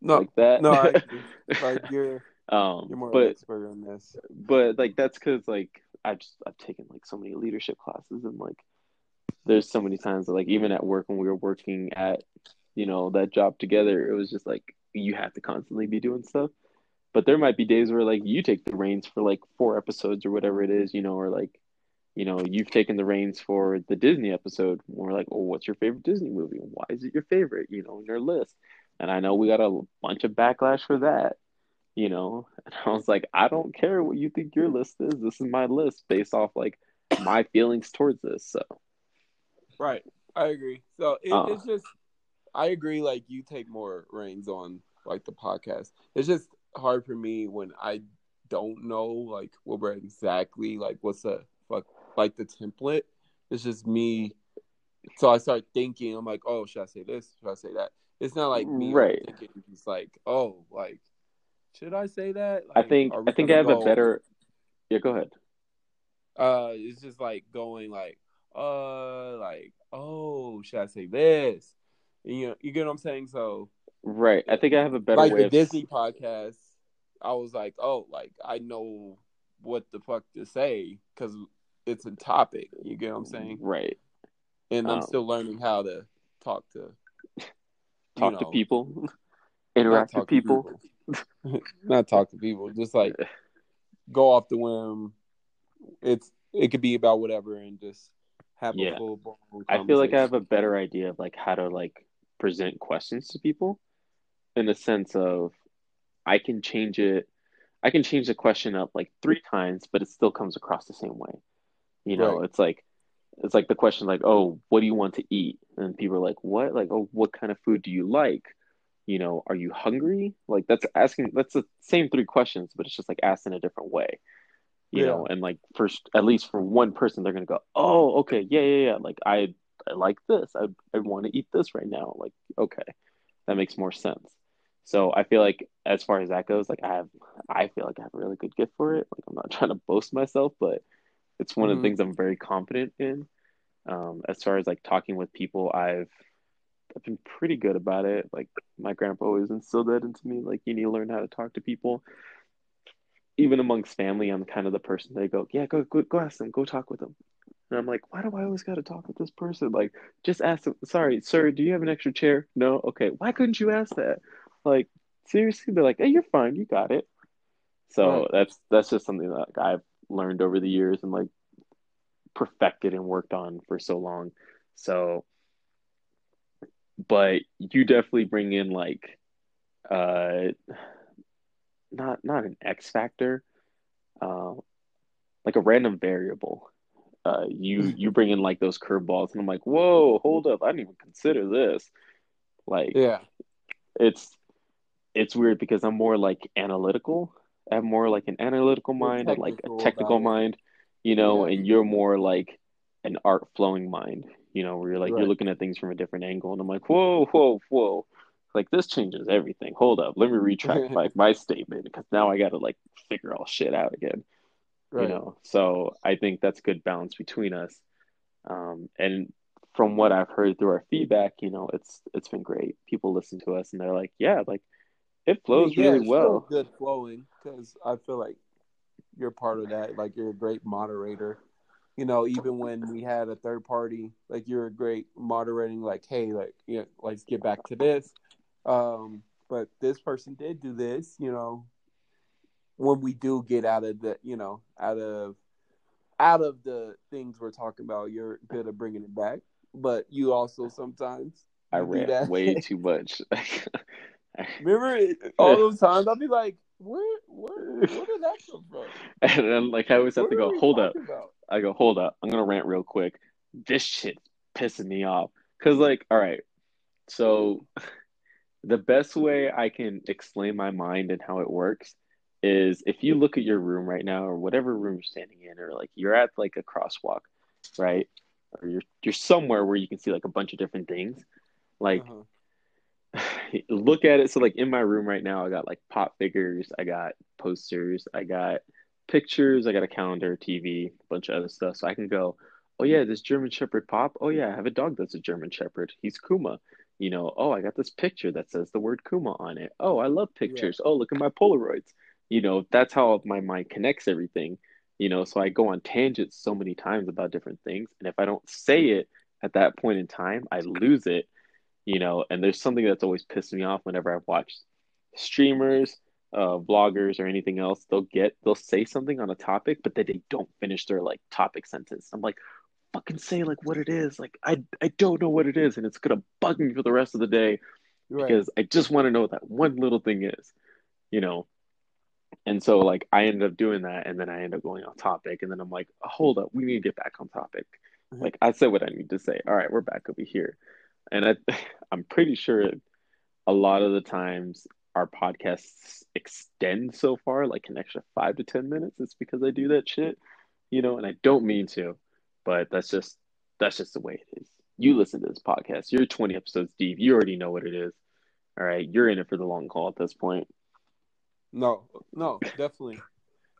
no, like that no, I like you're um you're more but expert on this. but like that's because like I've just I've taken like so many leadership classes and like there's so many times that like even at work when we were working at you know that job together it was just like you have to constantly be doing stuff. But there might be days where like you take the reins for like four episodes or whatever it is you know or like you know you've taken the reins for the Disney episode and we're like oh what's your favorite Disney movie? Why is it your favorite? You know in your list. And I know we got a bunch of backlash for that you know and i was like i don't care what you think your list is this is my list based off like my feelings towards this so Right. I agree. So it, Uh. it's just, I agree. Like you take more reins on like the podcast. It's just hard for me when I don't know like what we're exactly like. What's the fuck like the template? It's just me. So I start thinking. I'm like, oh, should I say this? Should I say that? It's not like me Right. thinking. It's like, oh, like, should I say that? i think i think i have a better yeah go ahead. Uh it's just like going like uh like oh should i say this? You know you get what i'm saying? So right. I think i have a better like way the of disney podcast i was like oh like i know what the fuck to say because it's a topic. You get what i'm saying? Right. And i'm Um, still learning how to talk to talk you to people interact with people, people. not talk to people. Just like go off the whim. It's it could be about whatever and just have Yeah. a full i feel like i have a better idea of like how to like present questions to people in the sense of i can change it i can change the question up like three times but it still comes across the same way. You know Right. it's like it's like the question like oh what do you want to eat? And people are like what? Like oh what kind of food do you like you know are you hungry? Like that's asking that's the same three questions but it's just like asked in a different way. You Yeah. know and like first at least for one person they're gonna go oh okay yeah yeah yeah like i i like this. I, I want to eat this right now. Like okay that makes more sense. So i feel like as far as that goes like i have i feel like i have a really good gift for it. Like i'm not trying to boast myself but it's one of Mhm. the things i'm very confident in. Um as far as like talking with people i've I've been pretty good about it. Like my grandpa always instilled that into me. Like you need to learn how to talk to people. Even amongst family, I'm kind of the person they go, yeah, go go go ask them, go talk with them. And I'm like, why do I always got to talk with this person? Like, just ask them. Sorry, sir, do you have an extra chair? No, okay. Why couldn't you ask that? Like, seriously, they're like, hey, you're fine, you got it. So Right. that's that's just something that I've learned over the years and like perfected and worked on for so long. So but you definitely bring in like uh not not an X factor, uh, like a random variable. Uh, you you bring in like those curveballs, and I'm like, whoa, hold up, I didn't even consider this. Like, Yeah. it's it's weird because I'm more like analytical. I have more like an analytical mind and like a technical technical about it. mind, you know, Yeah. and you're more like an art flowing mind, you know, where you're like Right. you're looking at things from a different angle, and I'm like, whoa, whoa, whoa, like this changes everything. Hold up, let me retract my my statement because now I got to like figure all shit out again, Right. you know. So I think that's good balance between us, um, and from what I've heard through our feedback, you know, it's it's been great. People listen to us and they're like, yeah, like it flows yeah, really it's well. good flowing because I feel like you're part of that. Like you're a great moderator. You know, even when we had a third party, like you're a great moderating. Like, hey, like, yeah, let's get back to this. Um, but this person did do this, you know. When we do get out of the, you know, out of out of the things we're talking about, you're good at bringing it back. But you also sometimes I read that. way too much. Remember all those times I'll be like, where, where, where did that come from? and then like I always have What to go, hold up. about? I go, hold up. I'm gonna rant real quick. This shit's pissing me off. Cause like, all right, so the best way I can explain my mind and how it works is if you look at your room right now or whatever room you're standing in, or like you're at like a crosswalk, right? Or you're you're somewhere where you can see like a bunch of different things. Like Uh-huh. look at it. So like in my room right now, I got like pop figures, I got posters, I got pictures, I got a calendar, TV, a bunch of other stuff. So I can go, oh yeah, this German Shepherd pop. Oh yeah, I have a dog that's a German Shepherd. He's Kuma. You know, oh I got this picture that says the word Kuma on it. Oh, I love pictures. Oh, look at my Polaroids. You know, that's how my mind connects everything. You know, so I go on tangents so many times about different things. And if I don't say it at that point in time, I lose it you know and there's something that's always pissed me off whenever i watch streamers uh vloggers or anything else they'll get they'll say something on a topic but then they don't finish their like topic sentence. I'm like fucking say like what it is. Like i i don't know what it is and it's gonna bug me for the rest of the day Right. because i just want to know what that one little thing is you know? And so like i ended up doing that and then i end up going off topic and then i'm like hold up we need to get back on topic. Mhm. like i said what i need to say. All right we're back over here. And I, I'm pretty sure a lot of the times our podcasts extend so far, like an extra five to 10 minutes. It's because I do that shit, you know, and I don't mean to, but that's just, that's just the way it is. You listen to this podcast, you're 20 episodes deep. You already know what it is. All right. You're in it for the long haul at this point. no, no, definitely.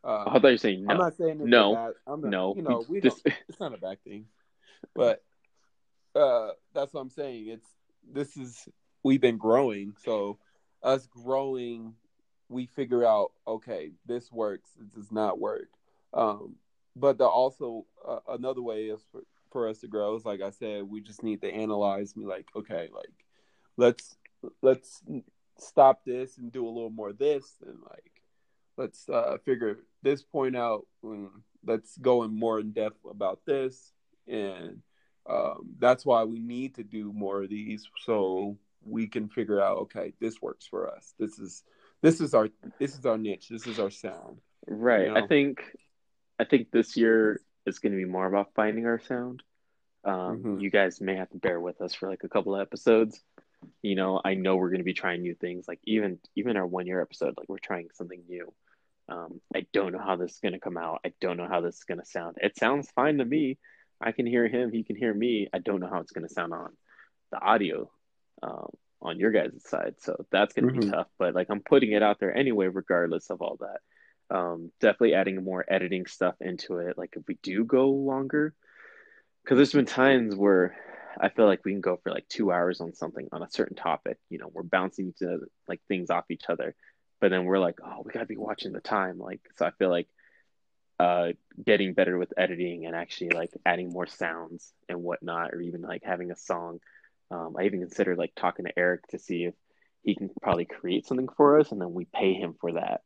Uh, I thought you were saying no. I'm no. not saying No. bad, I'm not, No. you know, we don't, it's not a bad thing, but uh, that's what I'm saying. It's this is we've been growing, so us growing, we figure out okay, this works, it does not work. Um, but the also uh, another way is for, for us to grow is like I said, we just need to analyze. Me like okay, like let's let's stop this and do a little more this, and like let's uh, figure this point out. And let's go in more in depth about this, and um, that's why we need to do more of these so we can figure out. Okay, this works for us. This is this is our this is our niche. This is our sound. Right. You I think I think this year is going to be more about finding our sound. Um, Mhm. You guys may have to bear with us for like a couple of episodes. You know, I know we're going to be trying new things. Like even even our one year episode, like we're trying something new. Um, I don't know how this is going to come out. I don't know how this is going to sound. It sounds fine to me. I can hear him. He can hear me. I don't know how it's going to sound on the audio um, on your guys' side. So that's going to be Mhm. tough. But like I'm putting it out there anyway, regardless of all that um, definitely adding more editing stuff into it. Like if we do go longer, because there's been times where I feel like we can go for like two hours on something on a certain topic. You know, we're bouncing other, like things off each other, but then we're like, oh, we gotta be watching the time. Like, so I feel like uh, getting better with editing and actually like adding more sounds and whatnot, or even like having a song. Um, I even considered like talking to Eric to see if he can probably create something for us, and then we pay him for that.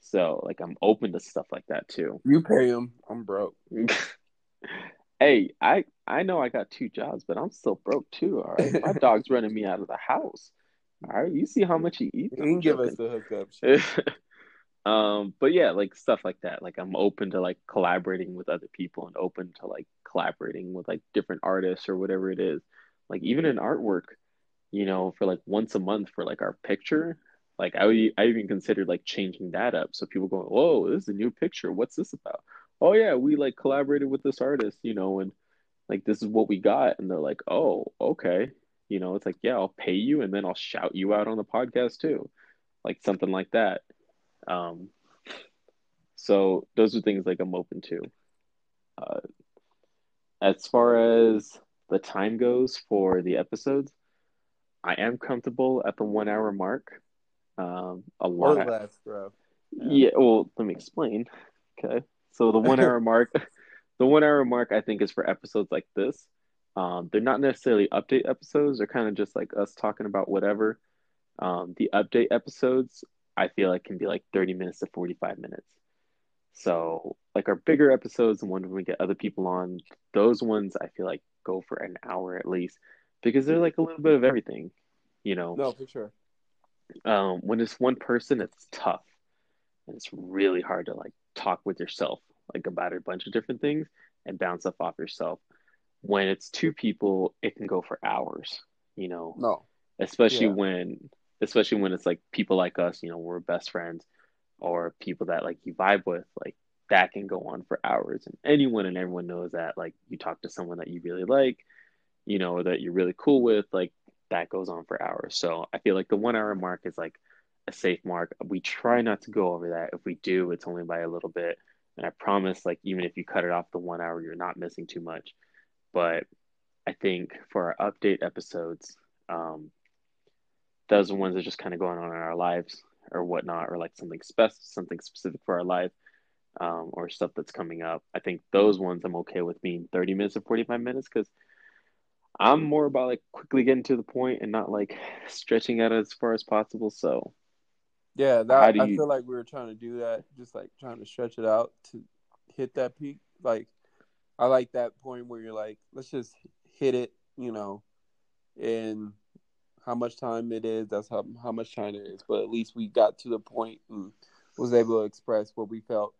So like I'm open to stuff like that too. You pay him. I'm broke. hey, I I know I got two jobs, but I'm still broke too. All right, my dog's running me out of the house. All right, you see how much he eats. You can give us the hookup. um, but yeah, like stuff like that. Like I'm open to like collaborating with other people and open to like collaborating with like different artists or whatever it is. Like even in artwork, you know, for like once a month for like our picture. Like I would, I even considered like changing that up. So people going, "Whoa, this is a new picture. What's this about?" Oh yeah, we like collaborated with this artist, you know, and like this is what we got. And they're like, "Oh, okay." You know, it's like, yeah, I'll pay you, and then I'll shout you out on the podcast too, like something like that. Um, so those are things like I'm open to. Uh, as far as the time goes for the episodes, I am comfortable at the one hour mark. Um, a lot of less, bro. yeah. Well, let me explain. Okay, so the one hour mark, the one hour mark, I think is for episodes like this. Um, they're not necessarily update episodes. They're kind of just like us talking about whatever. Um, the update episodes, I feel like can be like 30 minutes to 45 minutes. So like our bigger episodes, the ones when we get other people on, those ones I feel like go for an hour at least because they're like a little bit of everything, you know. No, for sure. Um, when it's one person, it's tough, and it's really hard to like talk with yourself like about a bunch of different things and bounce stuff off yourself. When it's two people, it can go for hours, you know. No. Especially Yeah. when especially when it's like people like us, you know, we're best friends or people that like you vibe with, like that can go on for hours. And anyone and everyone knows that like you talk to someone that you really like, you know, that you're really cool with, like that goes on for hours. So I feel like the one hour mark is like a safe mark. We try not to go over that. If we do, it's only by a little bit. And I promise, like, even if you cut it off the one hour, you're not missing too much. But I think for our update episodes, um, those are ones that just kind of going on in our lives or whatnot, or like something special, something specific for our life, um, or stuff that's coming up. I think those ones I'm okay with being 30 minutes or 45 minutes because I'm more about like quickly getting to the point and not like stretching out as far as possible. So Yeah, that do I you- feel like we were trying to do that, just like trying to stretch it out to hit that peak. Like, I like that point where you're like, let's just hit it, you know, and how much time it is. That's how how much time it is. But at least we got to the point and was able to express what we felt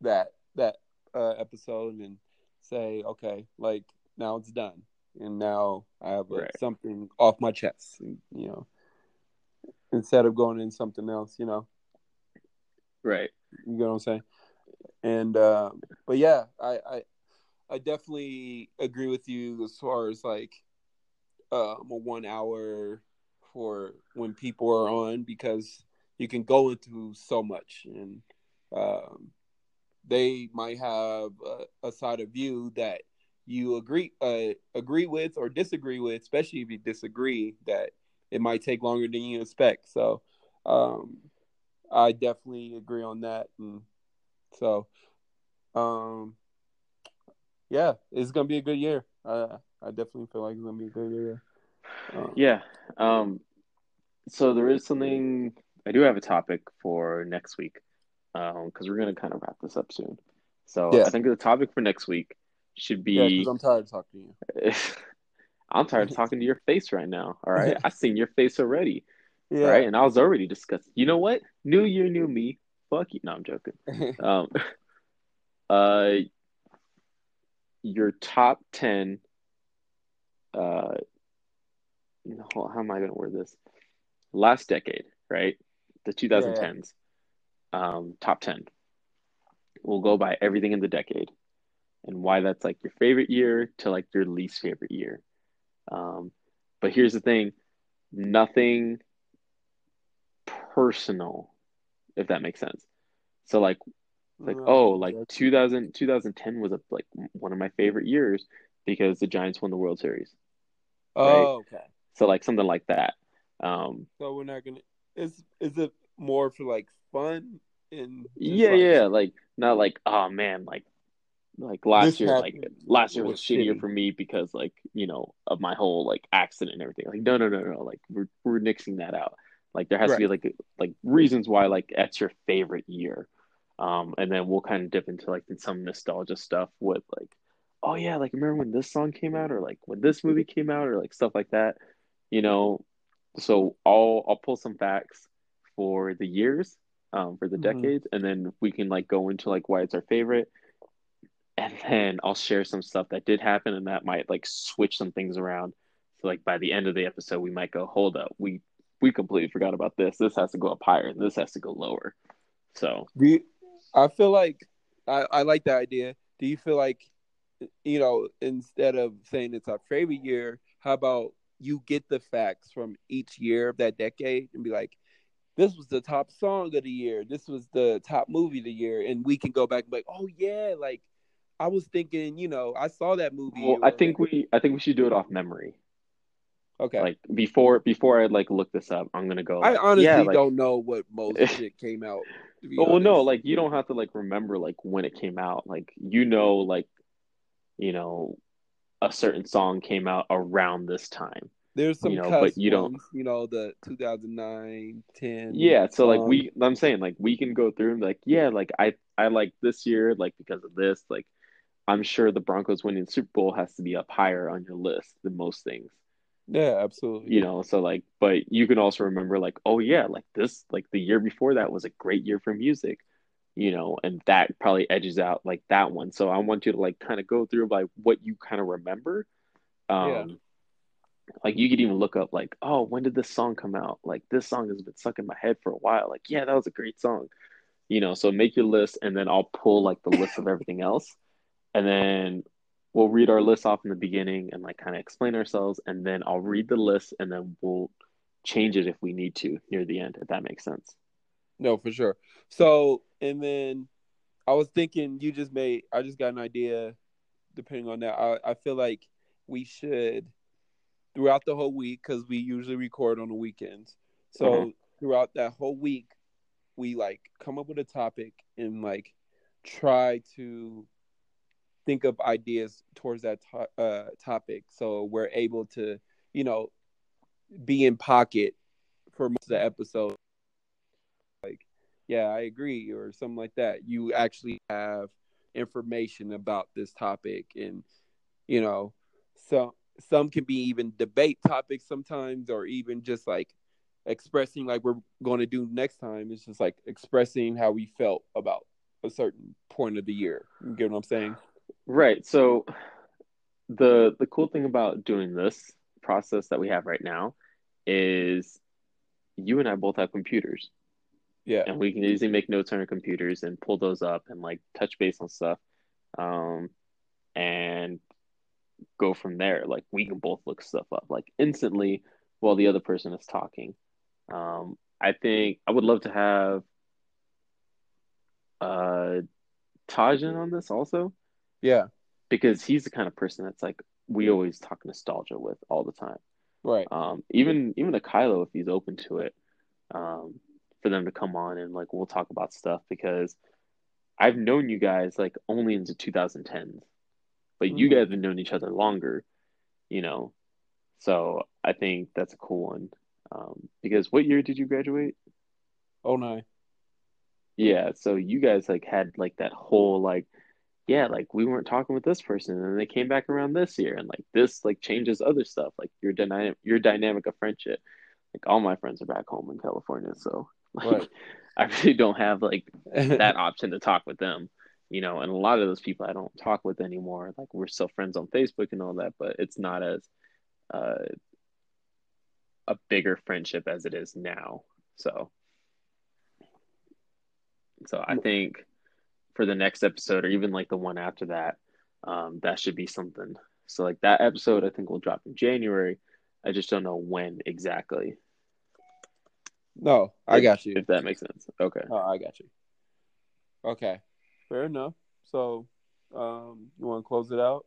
that that uh, episode and say, okay, like now it's done, and now I have Right. something off my chest, and, you know instead of going in something else, you know. right, You know what I'm saying? And uh, but yeah, I, I I definitely agree with you as far as like um, a one hour for when people are on because you can go into so much and um, they might have a, a side of view that you agree uh, agree with or disagree with, especially if you disagree that it might take longer than you expect. So um, I definitely agree on that, and so um, yeah, it's gonna be a good year. Uh, I definitely feel like it's gonna be a good year. Um, yeah. Um, so there is something I do have a topic for next week, um, because we're gonna kind of wrap this up soon. So Yeah. I think the topic for next week should be. because I'm tired of talking to you. I'm tired of talking to your face right now. All right, I seen your face already. Yeah, right, and I was already discussing. You know what? New year, new me. Fuck you. No, I'm joking. Um, uh, your top ten. Uh, how am I going to word this? Last decade, right? The 2010s. Um, top ten. We'll go by everything in the decade, and why that's like your favorite year to like your least favorite year. Um, but here's the thing: nothing personal, if that makes sense. So like like Uh, oh like yeah. 2000 2010 was a, like one of my favorite years because the Giants won the World Series. oh, okay. So like something like that. Um So we're not gonna. Is is it more for like fun and yeah, like, yeah, like not like oh man, like like last year like last year was was shittier shitty. for me because like, you know, of my whole like accident and everything. Like no, no, no, no, like we're we're nixing that out. Like there has to be like like reasons why like that's your favorite year. Um and then we'll kind of dip into like some nostalgia stuff with like oh yeah, like remember when this song came out or like when this movie came out or like stuff like that. You know, so I'll I'll pull some facts for the years, um, for the Mhm. decades, and then we can like go into like why it's our favorite. And then I'll share some stuff that did happen and that might like switch some things around. So like by the end of the episode we might go, hold up, we we completely forgot about this. This has to go up higher and this has to go lower. So you, I feel like I, I like that idea. Do you feel like you know instead of saying it's our favorite year, how about you get the facts from each year of that decade and be like, this was the top song of the year, this was the top movie of the year, and we can go back and be like, oh yeah, like I was thinking, you know, I saw that movie. well, I think we I think we should do it off memory. okay. Like before before I like look this up, I'm gonna go I honestly yeah, like, don't know what most shit came out. Oh, well, no, like you don't have to like remember like when it came out. Like you know, like you know, a certain song came out around this time. There's some you know, but you don't- you know, the 2009, 10. Yeah, so like we I'm saying like we can go through and be like, yeah, like I I like this year like because of this, like I'm sure the Broncos winning Super Bowl has to be up higher on your list than most things. Yeah, absolutely. You know, so like but you can also remember like, oh yeah, like this like the year before that was a great year for music, you know, and that probably edges out like that one. So I want you to like kind of go through like what you kind of remember. Um Yeah. Like you could even look up like, oh, when did this song come out? Like this song has been stuck in my head for a while. Like, yeah, that was a great song. You know, so make your list and then I'll pull like the list of everything else. And then we'll read our list off in the beginning and like kind of explain ourselves and then I'll read the list and then we'll change it if we need to near the end, if that makes sense. No, for sure. So, and then I was thinking you just made, I just got an idea depending on that. I, I feel like we should, throughout the whole week, because we usually record on the weekends. So, Mhm. throughout that whole week, we like come up with a topic and like try to think of ideas towards that to- uh, topic. So, we're able to, you know, be in pocket for most of the episode Like, yeah, I agree, or something like that. You actually have information about this topic, and you know, some some can be even debate topics sometimes, or even just like expressing like we're going to do next time. It's just like expressing how we felt about a certain point of the year. You get what I'm saying? Right. So the the cool thing about doing this process that we have right now is you and I both have computers. Yeah, and we can easily make notes on our computers and pull those up and like touch base on stuff um and go from there. Like we can both look stuff up like instantly while the other person is talking. Um i think i would love to have uh Tajan on this also. Yeah, because he's the kind of person that's like we always talk nostalgia with all the time. Right. um, even even a Kylo if he's open to it, um, for them to come on and like we'll talk about stuff because I've known you guys like only into 2010s, but you Mhm. guys have known each other longer, you know. So I think that's a cool one um, because what year did you graduate? Oh nine. Yeah, so you guys like had like that whole like yeah, like we weren't talking with this person and they came back around this year and like this like changes other stuff like your dynamic your dynamic of friendship. Like all my friends are back home in California, so like Right. I really don't have like that option to talk with them, you know, and a lot of those people I don't talk with anymore. Like we're still friends on Facebook and all that, but it's not as uh a bigger friendship as it is now. So so I think for the next episode or even like the one after that, um, that should be something. So like that episode I think will drop in January. I just don't know when exactly. no, I got you. If that makes sense. Okay. Oh, I got you. Okay, fair enough. So, um, you want to close it out?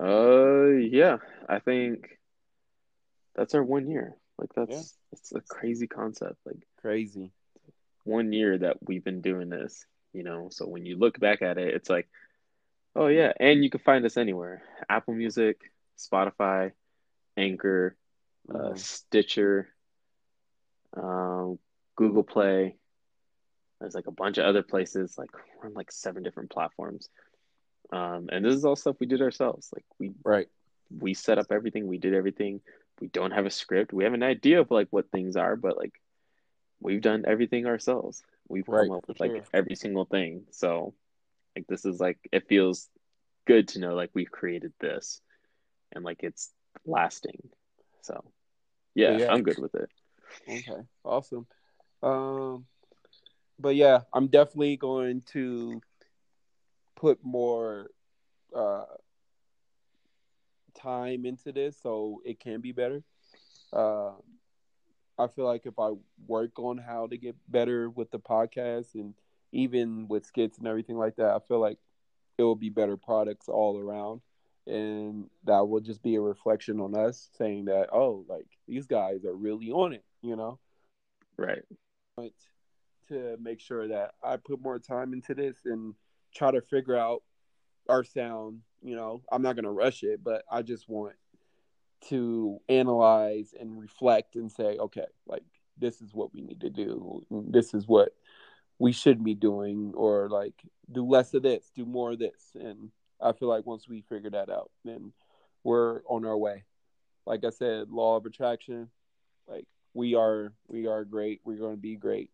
Uh yeah, I think that's our one year. Like that's Yeah. it's a crazy concept. Like Crazy. one year that we've been doing this, you know. So when you look back at it, it's like, oh yeah, and you can find us anywhere: Apple Music, Spotify, Anchor, uh, Mhm. Stitcher, um, Google Play. There's like a bunch of other places. Like we're on like seven different platforms. Um, and this is all stuff we did ourselves. Like we Right. we set up everything, we did everything. We don't have a script. We have an idea of like what things are, but like we've done everything ourselves. We've Right, come up with like sure. every single thing. So like this is like it feels good to know like we've created this and like it's lasting. So yeah, Yeah. I'm good with it. Okay. Awesome. Um, but yeah, I'm definitely going to put more uh time into this so it can be better. Uh, I feel like if I work on how to get better with the podcast and even with skits and everything like that, I feel like it will be better products all around. And that will just be a reflection on us saying that, oh, like these guys are really on it, you know? Right. want to make sure that I put more time into this and try to figure out our sound. You know, I'm not gonna rush it, but I just want to analyze and reflect and say, okay, like this is what we need to do. This is what we should be doing, or like do less of this, do more of this. And I feel like once we figure that out, then we're on our way. Like I said, law of attraction, like we are, we are great. We're going to be great.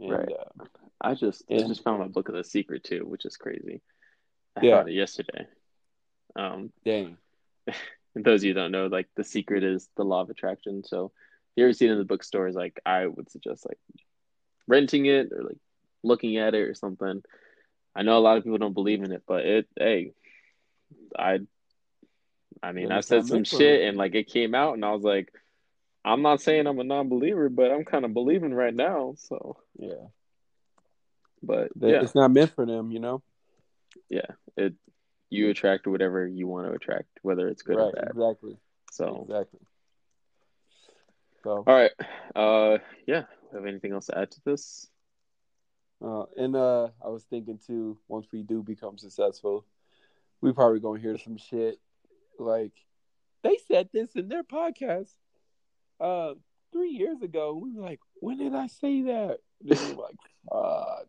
And, right. Uh, I just and, I just found my book of the secret too, which is crazy. I yeah. found it yesterday. Um, Dang. those of you don't know, like the secret is the law of attraction. So you ever seen it in the bookstores, like I would suggest like renting it or like looking at it or something. I know a lot of people don't believe in it, but it hey, I I mean I said some shit and like it came out and I was like, I'm not saying I'm a non believer, but I'm kinda believing right now. So Yeah. But yeah. it's not meant for them, you know? Yeah. It you attract whatever you want to attract, whether it's good right, or bad. Exactly. So exactly. So all right, uh, yeah. Have anything else to add to this? Uh, and uh, I was thinking too. Once we do become successful, we probably gonna hear some shit like they said this in their podcast uh three years ago. We were like, when did I say that? Like, fuck.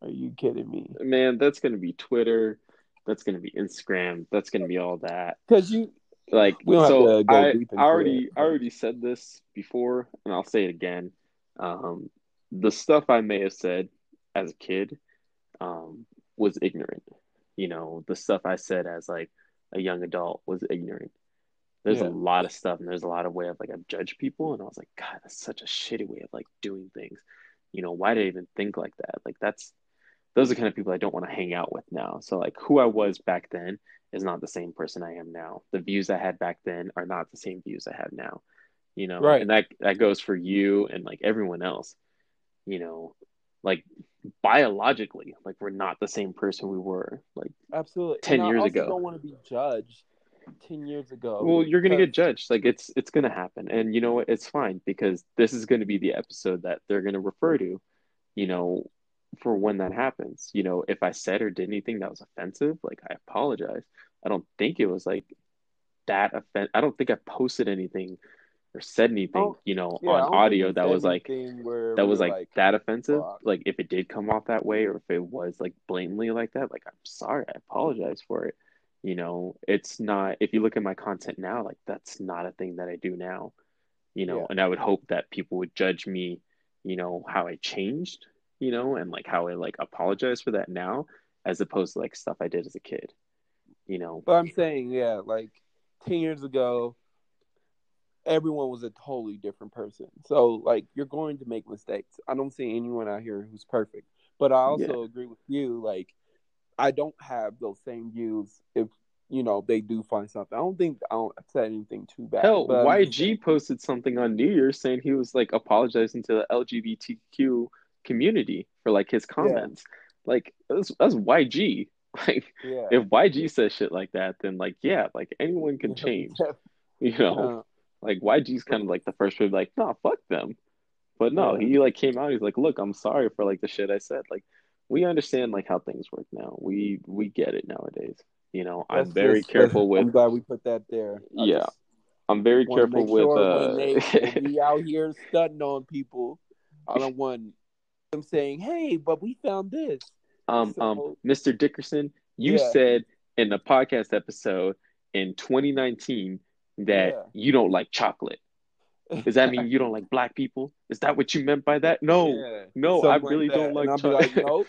Are you kidding me? Man, that's gonna be Twitter. That's gonna be Instagram. That's gonna be all that. Because you like so I, I already it. I already said this before and I'll say it again. Um, the stuff I may have said as a kid um, was ignorant. You know, the stuff I said as like a young adult was ignorant. There's yeah. a lot of stuff and there's a lot of way of like I've judged people and I was like, God, that's such a shitty way of like doing things. You know, why did I even think like that? Like that's those are kind of people I don't want to hang out with now. So like who I was back then is not the same person I am now. The views I had back then are not the same views I have now. You know, right. and that that goes for you and like everyone else. You know, like biologically, like we're not the same person we were like absolutely ten and years I ago. Don't want to be judged ten years ago. Well, you're gonna get judged. Like it's it's gonna happen, and you know what? It's fine because this is gonna be the episode that they're gonna refer to. You know, for when that happens. You know, if I said or did anything that was offensive, like I apologize. I don't think it was like that offense. I don't think I posted anything or said anything, oh, you know, yeah, on audio that was like that was like, like, that offensive. Fuck. Like if it did come off that way or if it was like blatantly like that, like I'm sorry, I apologize for it. You know, it's not if you look at my content now, like that's not a thing that I do now. You know, yeah. and I would hope that people would judge me, you know, how I changed you know, and like how I like apologize for that now as opposed to like stuff I did as a kid, you know. But I'm saying, yeah, like 10 years ago, everyone was a totally different person. So, like, you're going to make mistakes. I don't see anyone out here who's perfect. But I also yeah. agree with you, like, I don't have those same views if you know they do find something. I don't think I don't said anything too bad. Hell, YG posted something on New Year's saying he was like apologizing to the LGBTQ community for like his comments. Yeah. Like that's, that's YG. Like yeah. if YG says shit like that, then like yeah, like anyone can change. you know, like YG's kind of like the first one, like nah, fuck them. But no, yeah. he like came out. He's like, look, I'm sorry for like the shit I said. Like we understand like how things work now. We we get it nowadays. You know, that's I'm very just, careful with. I'm glad we put that there. I yeah, I'm very careful with. Sure uh... they, be out here stunting on people, I don't want them saying, "Hey, but we found this." Um, so, um, Mr. Dickerson, you yeah. said in the podcast episode in 2019 that yeah. you don't like chocolate. Does that mean you don't like black people? Is that what you meant by that? No, yeah. no, I really like don't like chocolate. Like, nope.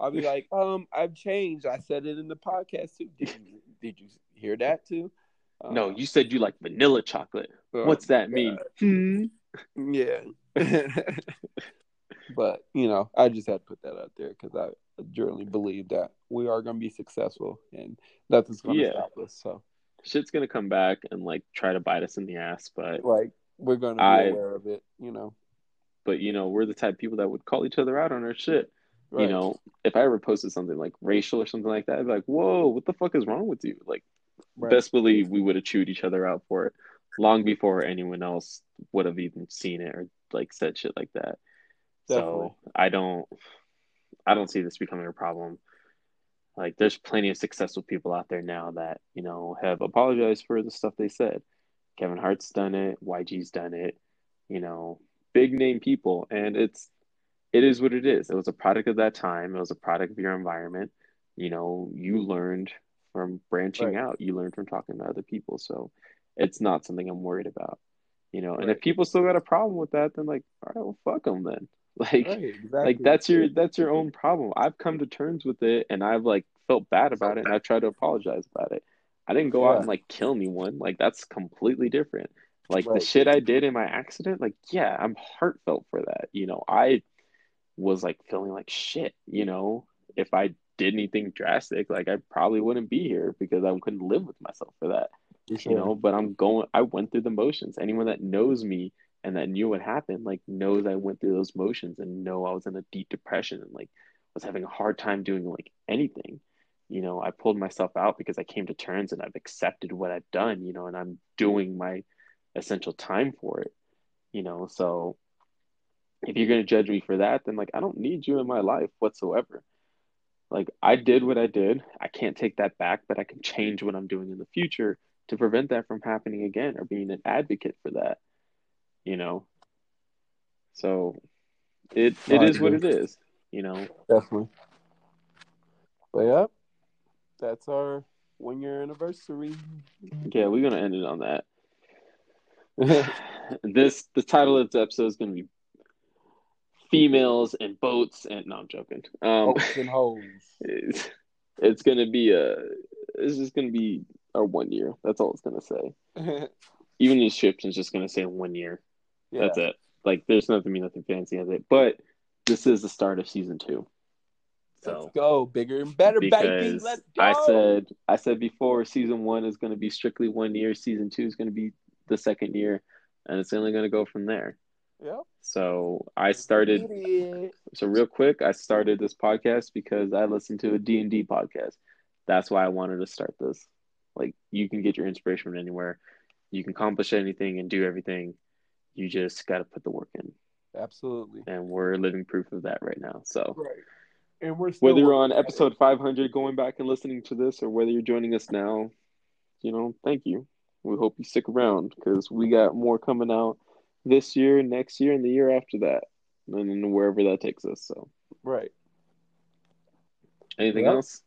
I'll be like, um, I've changed. I said it in the podcast too. Did you, did you hear that too? Uh, no, you said you like vanilla chocolate. Oh, What's that mean? Hmm. Yeah. But you know, I just had to put that out there because I generally believe that we are going to be successful, and nothing's going to yeah. stop us. So shit's going to come back and like try to bite us in the ass, but like we're going to be I, aware of it, you know. But you know, we're the type of people that would call each other out on our shit. Right. You know, if I ever posted something like racial or something like that, I'd be like, "Whoa, what the fuck is wrong with you?" Like, right. best believe we would have chewed each other out for it long before anyone else would have even seen it or like said shit like that. Definitely. So I don't I don't see this becoming a problem. Like there's plenty of successful people out there now that, you know, have apologized for the stuff they said. Kevin Hart's done it, YG's done it, you know, big name people, and it's it is what it is. It was a product of that time. It was a product of your environment. You know, you learned from branching right. out. You learned from talking to other people. So it's not something I'm worried about. You know, and if people still got a problem with that, then like, all right, well, fuck them then. Like, right, exactly. like that's your that's your own problem. I've come to terms with it, and I've like felt bad about it, and I tried to apologize about it. I didn't go yeah. out and like kill anyone. Like that's completely different. Like right. the shit I did in my accident, like yeah, I'm heartfelt for that. You know, I was like feeling like shit. You know, if I did anything drastic, like I probably wouldn't be here because I couldn't live with myself for that. Sure. You know, but I'm going. I went through the motions. Anyone that knows me and that knew what happened, like knows I went through those motions and know I was in a deep depression and like was having a hard time doing like anything. You know, I pulled myself out because I came to terms and I've accepted what I've done. You know, and I'm doing my essential time for it. You know, so if you're gonna judge me for that, then like I don't need you in my life whatsoever. Like I did what I did. I can't take that back, but I can change what I'm doing in the future to prevent that from happening again or being an advocate for that. You know. So it it is what it is, you know. Definitely. But yeah, that's our one year anniversary. Yeah, we're gonna end it on that. this the title of this episode is gonna be females and boats and no, I'm joking. Um, boats and hoes. It's, it's gonna be a. It's just gonna be our one year. That's all it's gonna say. Even the description is just gonna say one year. Yeah. That's it. Like there's nothing be nothing fancy as it. But this is the start of season two. So Let's go bigger and better, baby. Let's go. I said I said before season one is going to be strictly one year. Season two is going to be the second year, and it's only going to go from there. Yeah. So I started. So real quick, I started this podcast because I listened to a D and D podcast. That's why I wanted to start this. Like you can get your inspiration from anywhere. You can accomplish anything and do everything. You just got to put the work in. Absolutely. And we're living proof of that right now. So. Right. And we're whether you're on episode 500 going back and listening to this, or whether you're joining us now, you know, thank you. We hope you stick around because we got more coming out this year, next year, and the year after that, and wherever that takes us. So right. Anything yep. else?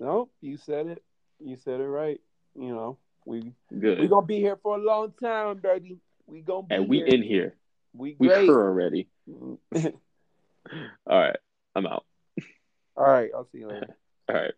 No, you said it. You said it right. You know, we good. We gonna be here for a long time, baby. We gonna be and we here. in here. We we here already. All right, I'm out. All right, I'll see you later. All right.